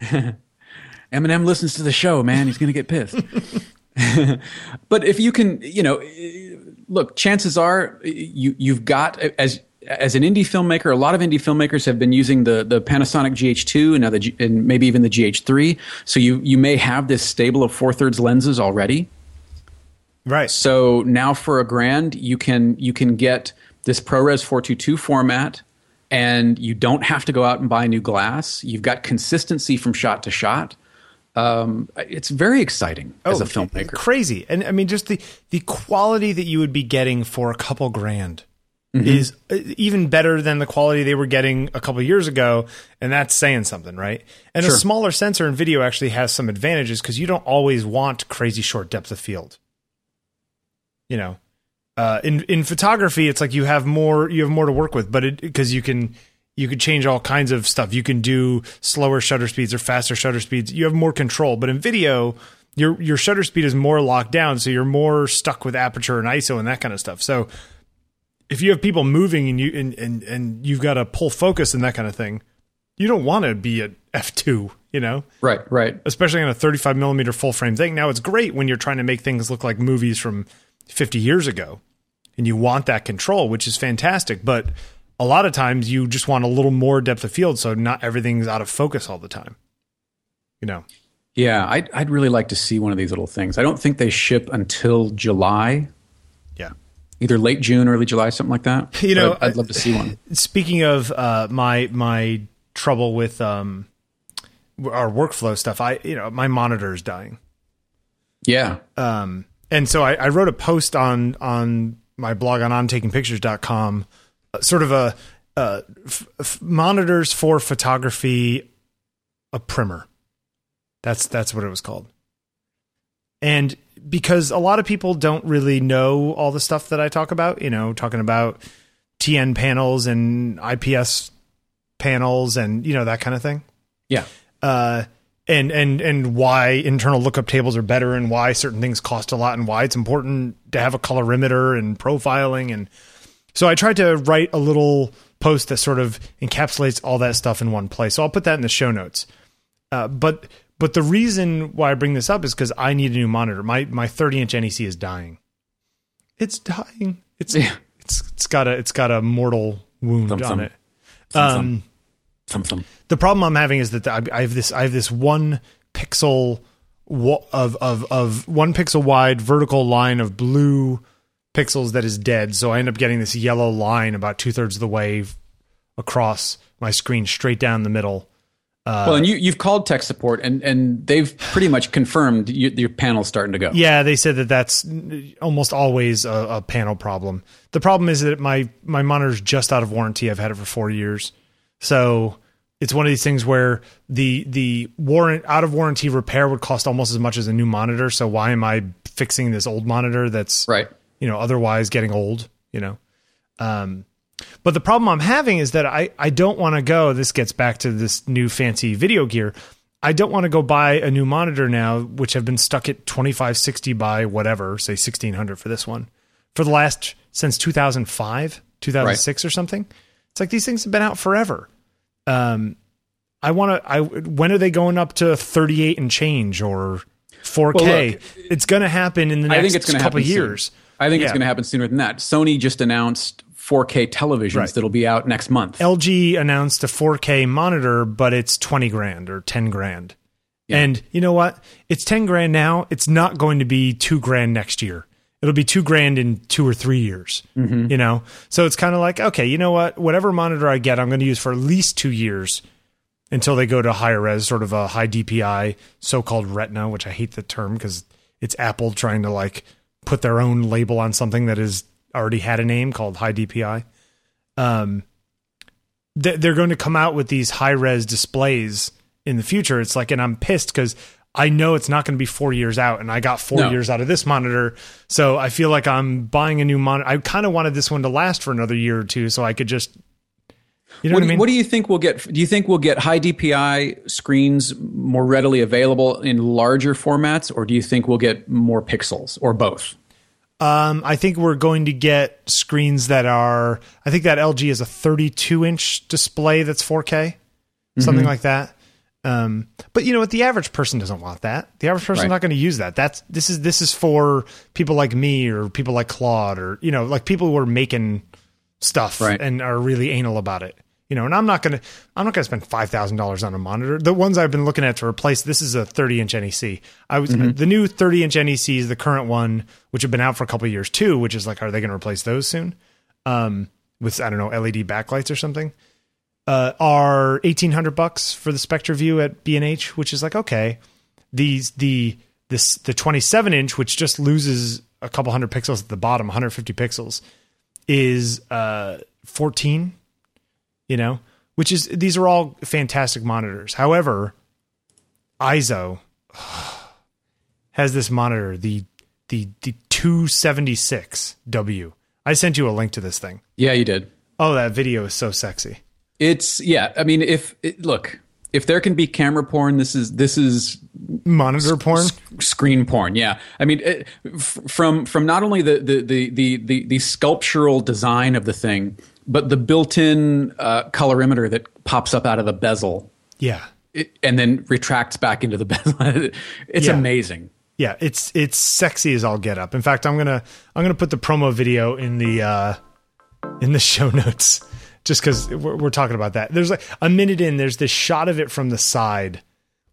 [LAUGHS] Eminem listens to the show, man. He's going to get pissed. [LAUGHS] but if you can, you know, look, chances are you you've got as as an indie filmmaker, a lot of indie filmmakers have been using the the Panasonic GH2 and now the G, and maybe even the GH3. So you you may have this stable of four thirds lenses already. Right. So now for a grand, you can you can get this ProRes 422 format, and you don't have to go out and buy new glass. You've got consistency from shot to shot. Um, it's very exciting as a filmmaker. Crazy. And I mean just the the quality that you would be getting for a couple grand is uh, even better than the quality they were getting a couple years ago and that's saying something, right? And a smaller sensor in video actually has some advantages cuz you don't always want crazy short depth of field. You know, uh, in in photography, it's like you have more you have more to work with, but because you can you can change all kinds of stuff. You can do slower shutter speeds or faster shutter speeds. You have more control. But in video, your your shutter speed is more locked down, so you're more stuck with aperture and ISO and that kind of stuff. So if you have people moving and you and and, and you've got to pull focus and that kind of thing, you don't want to be at f two. You know, Right, right. especially on a 35 millimeter full frame thing. Now it's great when you're trying to make things look like movies from 50 years ago, and you want that control, which is fantastic. But a lot of times you just want a little more depth of field, so not everything's out of focus all the time. You know, Yeah, I'd, I'd really like to see one of these little things. I don't think they ship until July, yeah. either late June, early July, something like that. [LAUGHS] You know, I'd, I'd love to see one. [LAUGHS] Speaking of uh, my my trouble with um, our workflow stuff, I you know my monitor is dying. Yeah, um, and so I, I wrote a post on on my blog on ontakingpictures.com uh, sort of a uh, f- f- monitors for photography a primer. That's that's what it was called. And because a lot of people don't really know all the stuff that I talk about you know talking about TN panels and IPS panels and you know that kind of thing. Yeah. uh, and and and why internal lookup tables are better and why certain things cost a lot and why it's important to have a colorimeter and profiling and so I tried to write a little post that sort of encapsulates all that stuff in one place. So I'll put that in the show notes. Uh, but but the reason why I bring this up is because I need a new monitor. My my 30 inch NEC is dying. It's dying. It's Yeah. it's it's got a it's got a mortal wound Thump, on thump. it. Thump, Um, thump. Thump, thump. the problem I'm having is that I, I have this I have this one pixel of of of one pixel wide vertical line of blue pixels that is dead. So I end up getting this yellow line about two thirds of the way across my screen, straight down the middle. Uh, well, and you, you've called tech support, and, and they've pretty much confirmed you, your panel's starting to go. Yeah, they said that that's almost always a, a panel problem. The problem is that my my monitor's just out of warranty. I've had it for four years, so it's one of these things where the the warrant out of warranty repair would cost almost as much as a new monitor. So why am I fixing this old monitor that's Right. You know otherwise getting old? You know, um, but the problem I'm having is that I I don't want to go. This gets back to this new fancy video gear. I don't want to go buy a new monitor now, which have been stuck at 2560 by whatever, say 1600 for this one, for the last since 2005, 2006 or something. It's like these things have been out forever. Um, I want to. I when are they going up to 38 and change or 4K? Well, look, it's going to happen in the next I think it's going to couple happen soon. I think it's going to happen sooner than that. Sony just announced 4K televisions Right. that'll be out next month. LG announced a 4K monitor, but it's 20 grand or 10 grand. Yeah. And you know what? It's 10 grand now. It's not going to be two grand next year. It'll be two grand in two or three years. Mm-hmm. You know? So it's kind of like, okay, you know what? Whatever monitor I get, I'm going to use for at least two years until they go to higher res, sort of a high DPI, so called retina, which I hate the term because it's Apple trying to like put their own label on something that has already had a name called high DPI. Um, they're going to come out with these high res displays in the future. It's like, and I'm pissed because I know it's not going to be four years out, and I got four No. years out of this monitor. So I feel like I'm buying a new monitor. I kind of wanted this one to last for another year or two, so I could just, you know What, what, I do- mean? what do you think we'll get? Do you think we'll get high DPI screens more readily available in larger formats, or do you think we'll get more pixels, or both? Um, I think we're going to get screens that are. I think that LG is a 32 inch display that's 4K, something Mm-hmm. like that. Um, but you know what? The average person doesn't want that. The average person's Right. not going to use that. That's this is this is for people like me or people like Claude or you know like people who are making stuff Right. and are really anal about it. You know, and I'm not gonna I'm not gonna spend five thousand dollars on a monitor. The ones I've been looking at to replace this is a 30 inch NEC. I was the new 30 inch NEC is the current one, which have been out for a couple of years too. Which is like, are they going to replace those soon? Um, with I don't know LED backlights or something. Uh, are 1800 bucks for the SpectraView at B and H, which is like okay. These the this the 27 inch, which just loses a couple hundred pixels at the bottom, 150 pixels, is uh 14 you know, which is these are all fantastic monitors. However, EIZO [SIGHS] has this monitor, the the the 276W. I sent you a link to this thing. Yeah, you did. Oh, that video is so sexy. It's yeah. I mean, if it, look, if there can be camera porn, this is this is Monitor porn. screen porn. Yeah, I mean, it, f- from from not only the the, the the the the sculptural design of the thing, but the built-in uh, colorimeter that pops up out of the bezel Yeah. it, and then retracts back into the [LAUGHS] bezel. it's Yeah. amazing. Yeah, it's it's sexy as all get up. In fact, I'm gonna I'm gonna put the promo video in the uh, in the [LAUGHS] show notes just because we're, we're talking about that. There's like a minute in. There's this shot of it from the side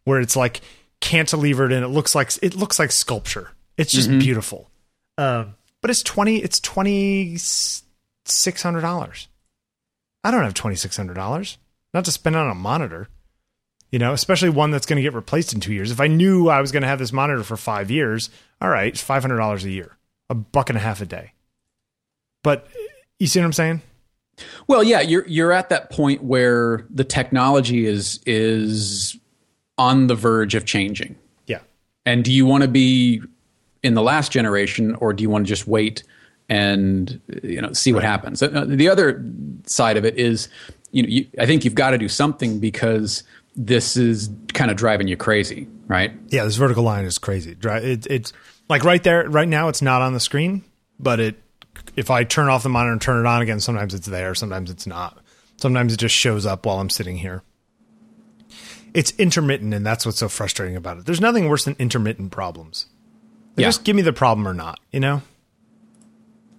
where it's like cantilevered and it looks like it looks like sculpture. It's just beautiful. Um, but it's twenty it's twenty six hundred dollars. I don't have twenty six hundred dollars not to spend on a monitor you know, especially one that's going to get replaced in two years. If I knew I was going to have this monitor for five years, all right, it's five hundred dollars a year, a buck and a half a day. But you see what I'm saying? Well, yeah, you're you're at that point where the technology is is on the verge of changing. Yeah, And do you want to be in the last generation, or do you want to just wait and you know see what happens? Uh, The other side of it is, you know, you, I think you've got to do something because this is kind of driving you crazy, right? yeah. This vertical line is crazy. It, it's like right there, right now. It's not on the screen, but it. If I turn off the monitor and turn it on again, sometimes it's there, sometimes it's not. Sometimes it just shows up while I'm sitting here. It's intermittent, and that's what's so frustrating about it. There's nothing worse than intermittent problems. Yeah. Just give me the problem or not, you know?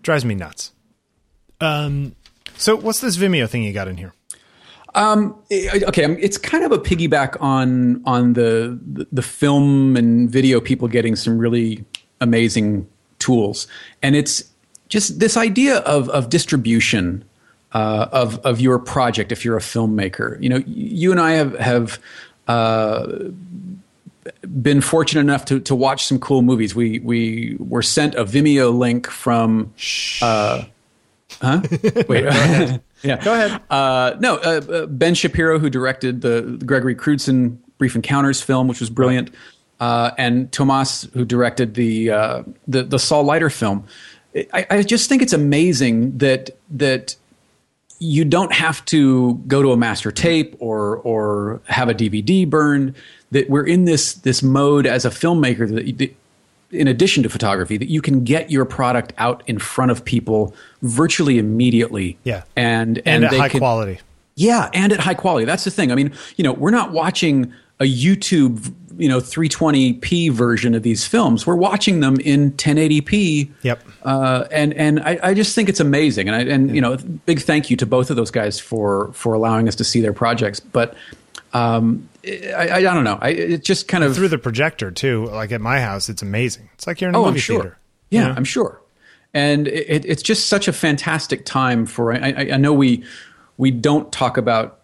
Drives me nuts. Um, so what's this Vimeo thing you got in here? Eh, okay um, it's kind of a piggyback on on the the- the film and video people getting some really amazing tools and it's just this idea of of distribution uh, of of your project if you're a filmmaker you know you and I have have uh, been fortunate enough to to watch some cool movies we we were sent a Vimeo link from uh, huh [LAUGHS] wait [LAUGHS] yeah Go ahead. uh, no, uh, uh, Ben Shapiro, who directed the, the Gregory Crewdson Brief Encounters film, which was brilliant, uh, and Tomas, who directed the uh, the the Saul Leiter film. I, I just think it's amazing that that you don't have to go to a master tape or or have a DVD burned. That we're in this this mode as a filmmaker that, in addition to photography, that you can get your product out in front of people virtually immediately. Yeah. and And, and, at high can, quality. yeah, and at high quality. That's the thing. I mean, you know, we're not watching a YouTube, you know, 320p version of these films. We're watching them in 1080p. Yep. Uh, and and I, I just think it's amazing. And I, and you know, big thank you to both of those guys for for allowing us to see their projects. But um, I, I, I don't know. I it just kind of Through the projector too. Like at my house, it's amazing. It's like you're in a Oh, movie I'm sure. theater. Yeah, know? I'm sure. And it, it's just such a fantastic time for. I, I, I know we we don't talk about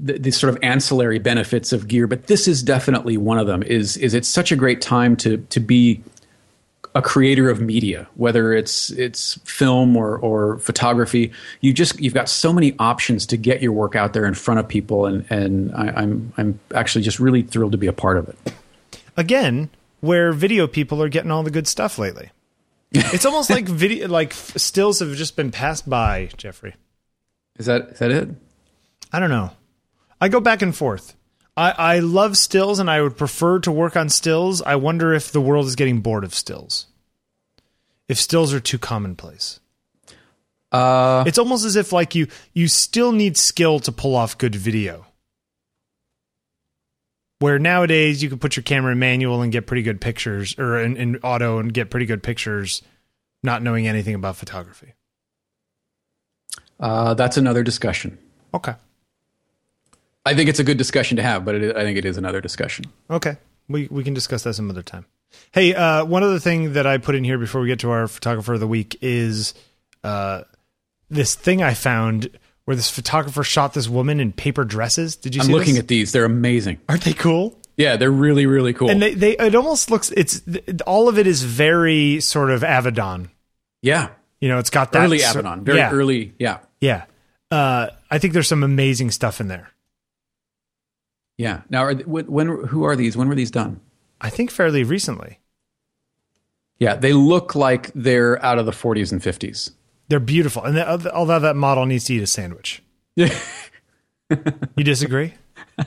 the, the sort of ancillary benefits of gear, but this is definitely one of them. Is is it's such a great time to to be a creator of media, whether it's it's film or or photography. You just you've got so many options to get your work out there in front of people, and and I, I'm I'm actually just really thrilled to be a part of it. Again, where video people are getting all the good stuff lately. It's almost like [LAUGHS] video, like stills have just been passed by, Jeffrey. Is that is that it? I don't know. I go back and forth. I, I love stills and I would prefer to work on stills. I wonder if the world is getting bored of stills. If stills are too commonplace. Uh, It's almost as if like you you still need skill to pull off good video. Where nowadays you can put your camera in manual and get pretty good pictures, or in, in auto and get pretty good pictures, not knowing anything about photography. uh, that's another discussion. Okay, I think it's a good discussion to have, but it, I think it is another discussion. okay, we we can discuss that some other time. Hey, uh, one other thing that I put in here before we get to our photographer of the week is uh, this thing I found where this photographer shot this woman in paper dresses. Did you see? I'm looking this? at these; they're amazing. Aren't they cool? Yeah, they're really really cool. and they, they it almost looks it's all of it is very sort of Avedon. yeah, You know, it's got that early Avedon, very yeah, early. Yeah, Yeah, uh, I think there's some amazing stuff in there. Yeah. Now, are, when, when who are these? When were these done? I think fairly recently. Yeah, they look like they're out of the 40s and 50s. They're beautiful, and the, uh, although that model needs to eat a sandwich, Yeah, [LAUGHS] you disagree? [LAUGHS]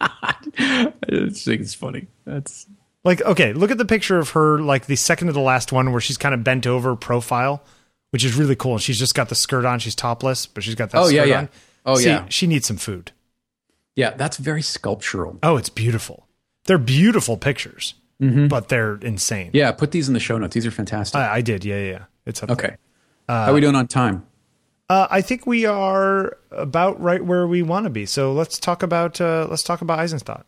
I just think it's funny. That's Like, okay, look at the picture of her, like the second to the last one, where she's kind of bent over profile, which is really cool. And she's just got the skirt on; she's topless, but she's got that. Oh, skirt yeah, yeah. on. Oh, See, yeah. She needs some food. Yeah, that's very sculptural. Oh, it's beautiful. They're beautiful pictures, but they're insane. Mm-hmm. Yeah, put these in the show notes. These are fantastic. I, I did. Yeah, yeah, yeah. It's up okay, how are we doing on time? Uh, I think we are about right where we want to be. So let's talk about uh, let's talk about Eisenstaedt.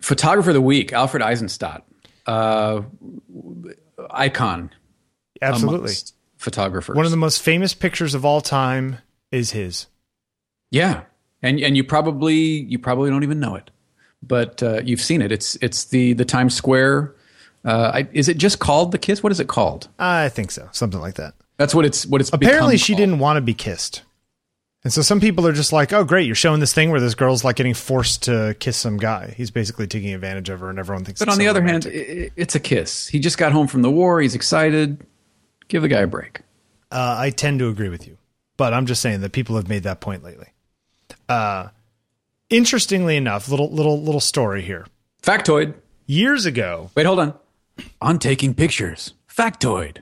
Photographer of the week, Alfred Eisenstaedt, uh, icon Absolutely, amongst photographers. one of the most famous pictures of all time is his. Yeah, and and you probably you probably don't even know it, but uh, you've seen it. It's it's the the Times Square. Uh, I, is it just called the kiss? What is it called? I think so, something like that. That's what it's what it's Apparently, she called. didn't want to be kissed, and so some people are just like, "Oh, great, you're showing this thing where this girl's like getting forced to kiss some guy. He's basically taking advantage of her, and everyone thinks." But on the other romantic. hand, it's a kiss. He just got home from the war. He's excited. Give the guy a break. Uh, I tend to agree with you, but I'm just saying that people have made that point lately. Uh, interestingly enough, little little little story here. Factoid. Years ago, Wait, hold on. On taking pictures. Factoid.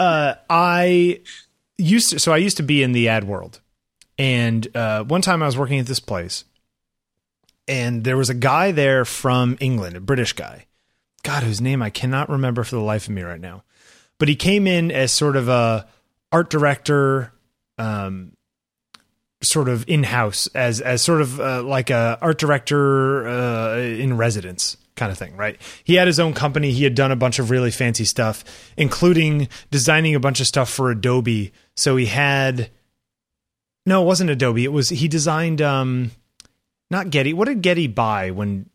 [LAUGHS] I used to, so I used to be in the ad world, and uh, one time I was working at this place, and there was a guy there from England, a British guy, God, whose name I cannot remember for the life of me right now, but he came in as sort of a art director, um, sort of in house as as sort of uh, like a art director uh, in residence kind of thing, right? He had his own company. He had done a bunch of really fancy stuff, including designing a bunch of stuff for Adobe. So he had no, it wasn't Adobe. It was he designed um not Getty. What did Getty buy when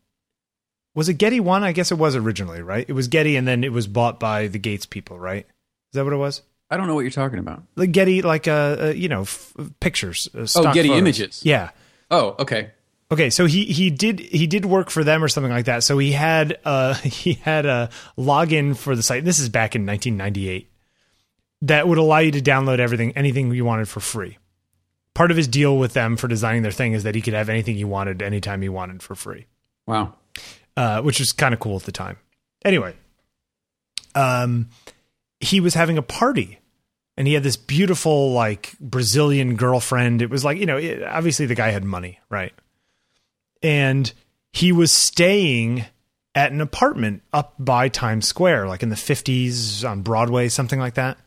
was it Getty one? I guess it was originally, right? It was Getty and then it was bought by the Gates people, right? Is that what it was? I don't know what you're talking about. Like Getty, like uh, uh you know, f- pictures. Uh, Oh, Getty photos. Images. Yeah. Oh, okay. Okay, so he he did he did work for them or something like that. So he had uh [LAUGHS] he had a login for the site. This is back in 1998. That would allow you to download everything anything you wanted for free. Part of his deal with them for designing their thing is that he could have anything he wanted anytime he wanted for free Wow. uh, which was kind of cool at the time. Anyway, um, he was having a party, and he had this beautiful like Brazilian girlfriend. It was like you know, it, obviously the guy had money, right? And he was staying at an apartment up by Times Square, like in the fifties on Broadway, something like that.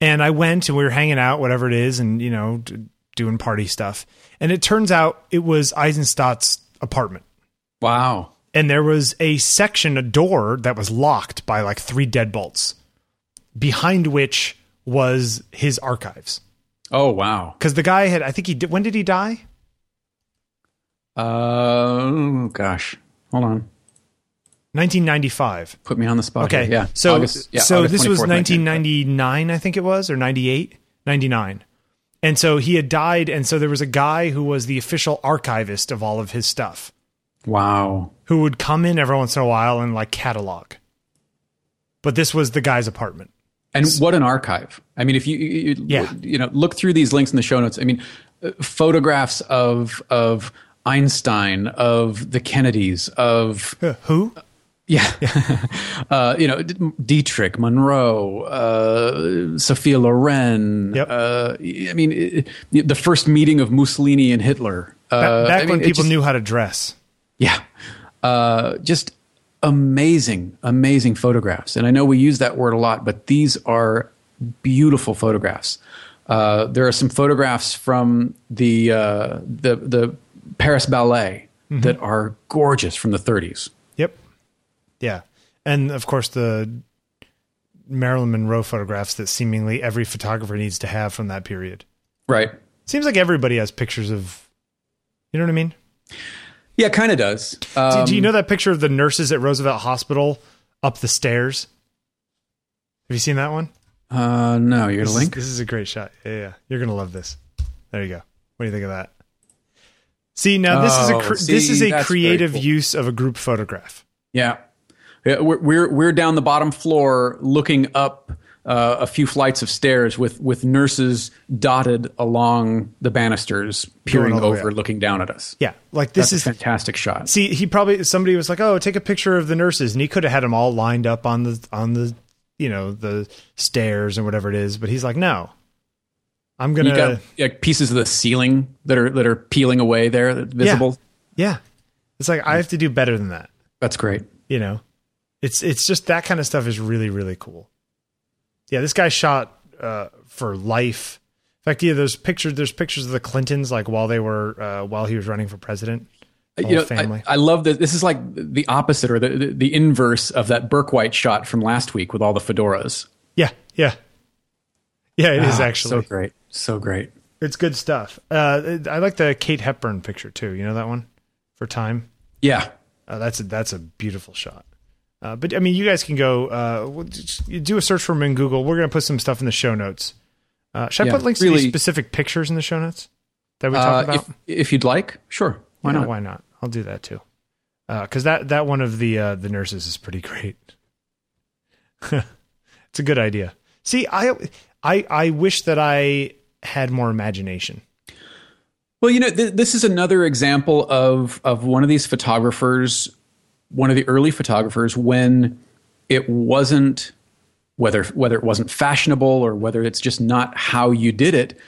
And I went and we were hanging out, whatever it is, and you know, d- doing party stuff. And it turns out it was Eisenstaedt's apartment Wow. and there was a section, a door that was locked by like three deadbolts, behind which was his archives. Oh, wow. Because the guy had, I think he did. When did he die? Uh, oh, gosh. Hold on. 1995. Put me on the spot. Okay. here. Yeah. So August- yeah, so August this was 1999, I think it was, or 98, 99. And so he had died, and so there was a guy who was the official archivist of all of his stuff, Wow. who would come in every once in a while and like catalog. But this was the guy's apartment. And what an archive! I mean, if you you, Yeah. you know look through these links in the show notes, I mean, uh, photographs of of Einstein, of the Kennedys, of Who? [LAUGHS] yeah, [LAUGHS] uh, you know, Dietrich, Monroe, uh, Sophia Loren. Yep. Uh, I mean, it- the first meeting of Mussolini and Hitler. Uh, Ba- Back I mean, when people just- knew how to dress. Yeah. Uh, just amazing, amazing photographs. And I know we use that word a lot, but these are beautiful photographs. Uh, there are some photographs from the uh, the the Paris Ballet that are gorgeous from the 30s. Yep. Yeah. And of course, the Marilyn Monroe photographs that seemingly every photographer needs to have from that period. Right. Seems like everybody has pictures of, you know what I mean? Yeah, kind of does. Do- Um, do you know that picture of the nurses at Roosevelt Hospital up the stairs? Have you seen that one? Uh, no, you're This gonna is, link. this is a great shot. Yeah, yeah. You're gonna love this. There you go. What do you think of that? See now, this is a Oh, cr- this is a creative cool. use of a group photograph. Yeah, yeah we're, we're we're down the bottom floor, looking up uh, a few flights of stairs with with nurses dotted along the banisters, peering over, looking down at us. Yeah, like this That's is a fantastic shot. See, he probably somebody was like, "Oh, take a picture of the nurses," and he could have had them all lined up on the on the you know the stairs and whatever it is, but he's like, "No, I'm gonna." got like pieces of the ceiling that are that are peeling away there, visible. yeah, it's like I have to do better than that. That's great. You know, it's it's just that kind of stuff is really really cool. Yeah, this guy shot uh, for life. In fact, yeah, there's pictures. There's pictures of the Clintons like while they were uh, while he was running for president. The you know, family. I, I love that. This is like the opposite or the, the the inverse of that Bourke-White shot from last week with all the fedoras. yeah, yeah, yeah. It is Ah, actually so great, so great. It's good stuff. Uh, I like the Kate Hepburn picture too. You know that one for Time. Yeah, Uh, that's a, that's a beautiful shot. Uh, but I mean, you guys can go uh, we'll just- you do a search for them in Google. We're gonna put some stuff in the show notes. Uh, should I put links to really- these specific pictures in the show notes that we uh, talked about? if if you'd like, sure. Why Yeah, not? Why not? I'll do that too. Because that that one of the uh, the nurses is pretty great. [LAUGHS] it's a good idea. See, I I I wish that I had more imagination. Well, you know, th- this is another example of of one of these photographers, one of the early photographers, when it wasn't whether whether it wasn't fashionable or whether it's just not how you did it.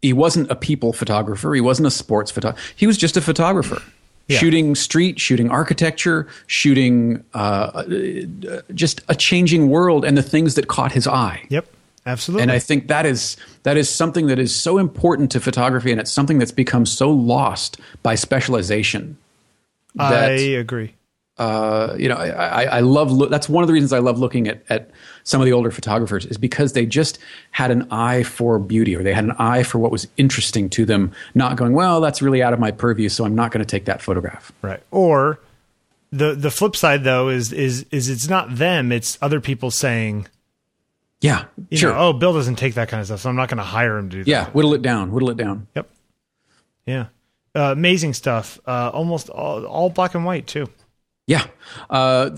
He wasn't a people photographer. He wasn't a sports photographer. He was just a photographer, Yeah. shooting street, shooting architecture, shooting uh, uh, just a changing world and the things that caught his eye. Yep, absolutely. And I think that is that is something that is so important to photography, and it's something that's become so lost by specialization. I agree. uh, you know, I, I, I love. Lo- that's one of the reasons I love looking at at some of the older photographers is because they just had an eye for beauty, or they had an eye for what was interesting to them. Not going, well, that's really out of my purview, so I'm not going to take that photograph. Right. Or the the flip side though is is is it's not them, it's other people saying, Yeah, you sure. know, oh, Bill doesn't take that kind of stuff, so I'm not going to hire him to do that. yeah, whittle it down. Whittle it down. Yep. Yeah. Uh, amazing stuff. Uh, almost all, all black and white too. Yeah. Uh,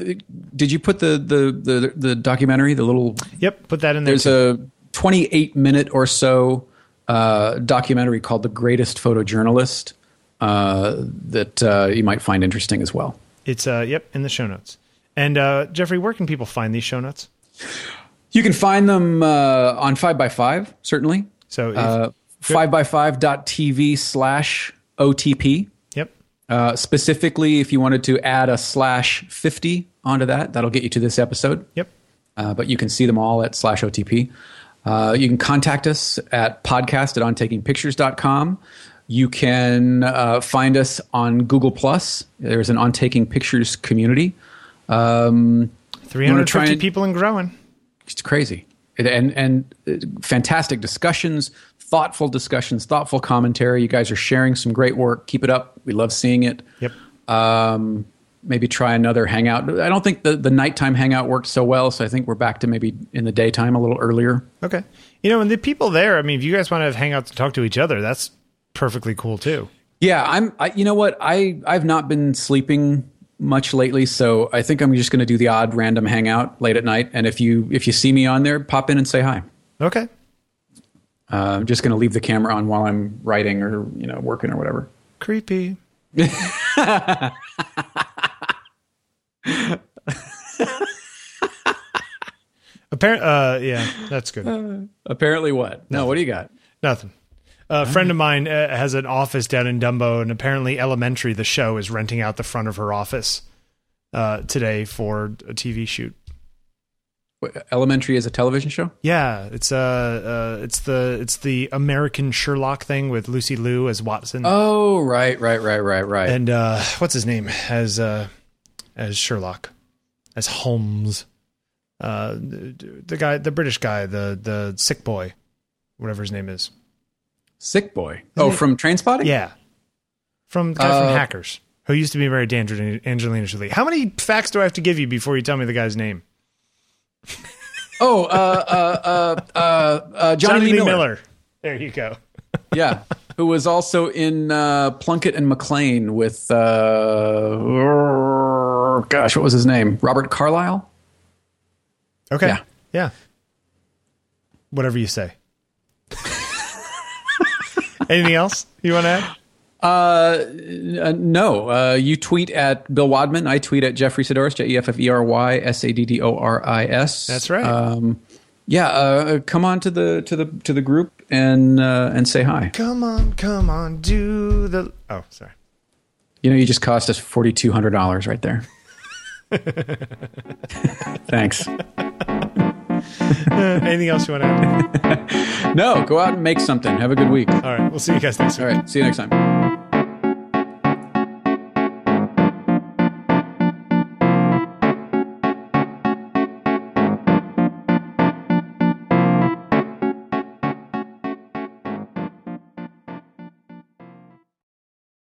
did you put the, the the the documentary, the little Yep. Put that in there. There's too. a 28 minute or so uh, documentary called "The Greatest Photojournalist" uh, that uh, you might find interesting as well. It's uh, yep in the show notes. And uh, Jeffrey, where can people find these show notes? You can find them uh, on Five by Five, certainly. So if, Uh, Five by Five.tv slash OTP. yep. Uh, specifically, if you wanted to add a slash 50 onto that, that'll get you to this episode. Yep. uh, but you can see them all at slash OTP. Uh, you can contact us at podcast at ontakingpictures.com. You can uh, find us on Google Plus. There's an On Taking Pictures community. Um, 350 and- people and growing. it's crazy. It- and and uh, fantastic discussions, thoughtful discussions, thoughtful commentary. You guys are sharing some great work. Keep it up. We love seeing it. Yep. Um, maybe try another hangout. I don't think the the nighttime hangout worked so well, so I think we're back to maybe in the daytime a little earlier. Okay. You know, and the people there, I mean, if you guys want to have hangouts to talk to each other, that's perfectly cool too. Yeah, I'm. I, you know what? I I've not been sleeping much lately, so I think I'm just going to do the odd random hangout late at night. And if you if you see me on there, pop in and say hi. Okay. Uh, I'm just going to leave the camera on while I'm writing or you know working or whatever. Creepy. [LAUGHS] Apparent. Uh, yeah, that's good. Apparently, what? No, what do you got? Nothing. A friend of mine uh, has an office down in Dumbo, and apparently, Elementary, the show, is renting out the front of her office uh, today for a TV shoot. Elementary is a television show. Yeah, it's uh, uh, it's the it's the American Sherlock thing with Lucy Liu as Watson, Oh, right, right, right, right, right. and uh, what's his name as uh, as Sherlock, as Holmes, uh, the, guy, the British guy, the the sick boy, whatever his name is. Sick boy. Oh, from Trainspotting. Yeah, from the guy from Uh, Hackers, who used to be married to Angelina Jolie. How many facts do I have to give you before you tell me the guy's name? [LAUGHS] Oh, uh, uh, uh, uh, uh, Jonny, Lee Miller. There you go. [LAUGHS] yeah, who was also in uh, Plunkett and Macleane with, uh, gosh, what was his name? Robert Carlyle. Okay. Yeah. Yeah. Whatever you say. [LAUGHS] Anything else you want to add? Uh, uh, no, uh, you tweet at Bill Wadman. I tweet at Jeffrey Saddoris, J E F F E R Y S A D D O R I S. That's right. Um, yeah, uh, come on to the to the to the group and uh, and say hi. Come on, come on, do the. Oh, sorry. You know, you just cost us forty two hundred dollars right there. [LAUGHS] Thanks. Anything else you want to add? [LAUGHS] No, go out and make something. Have a good week. All right. We'll see you guys next week. All right, see you next time.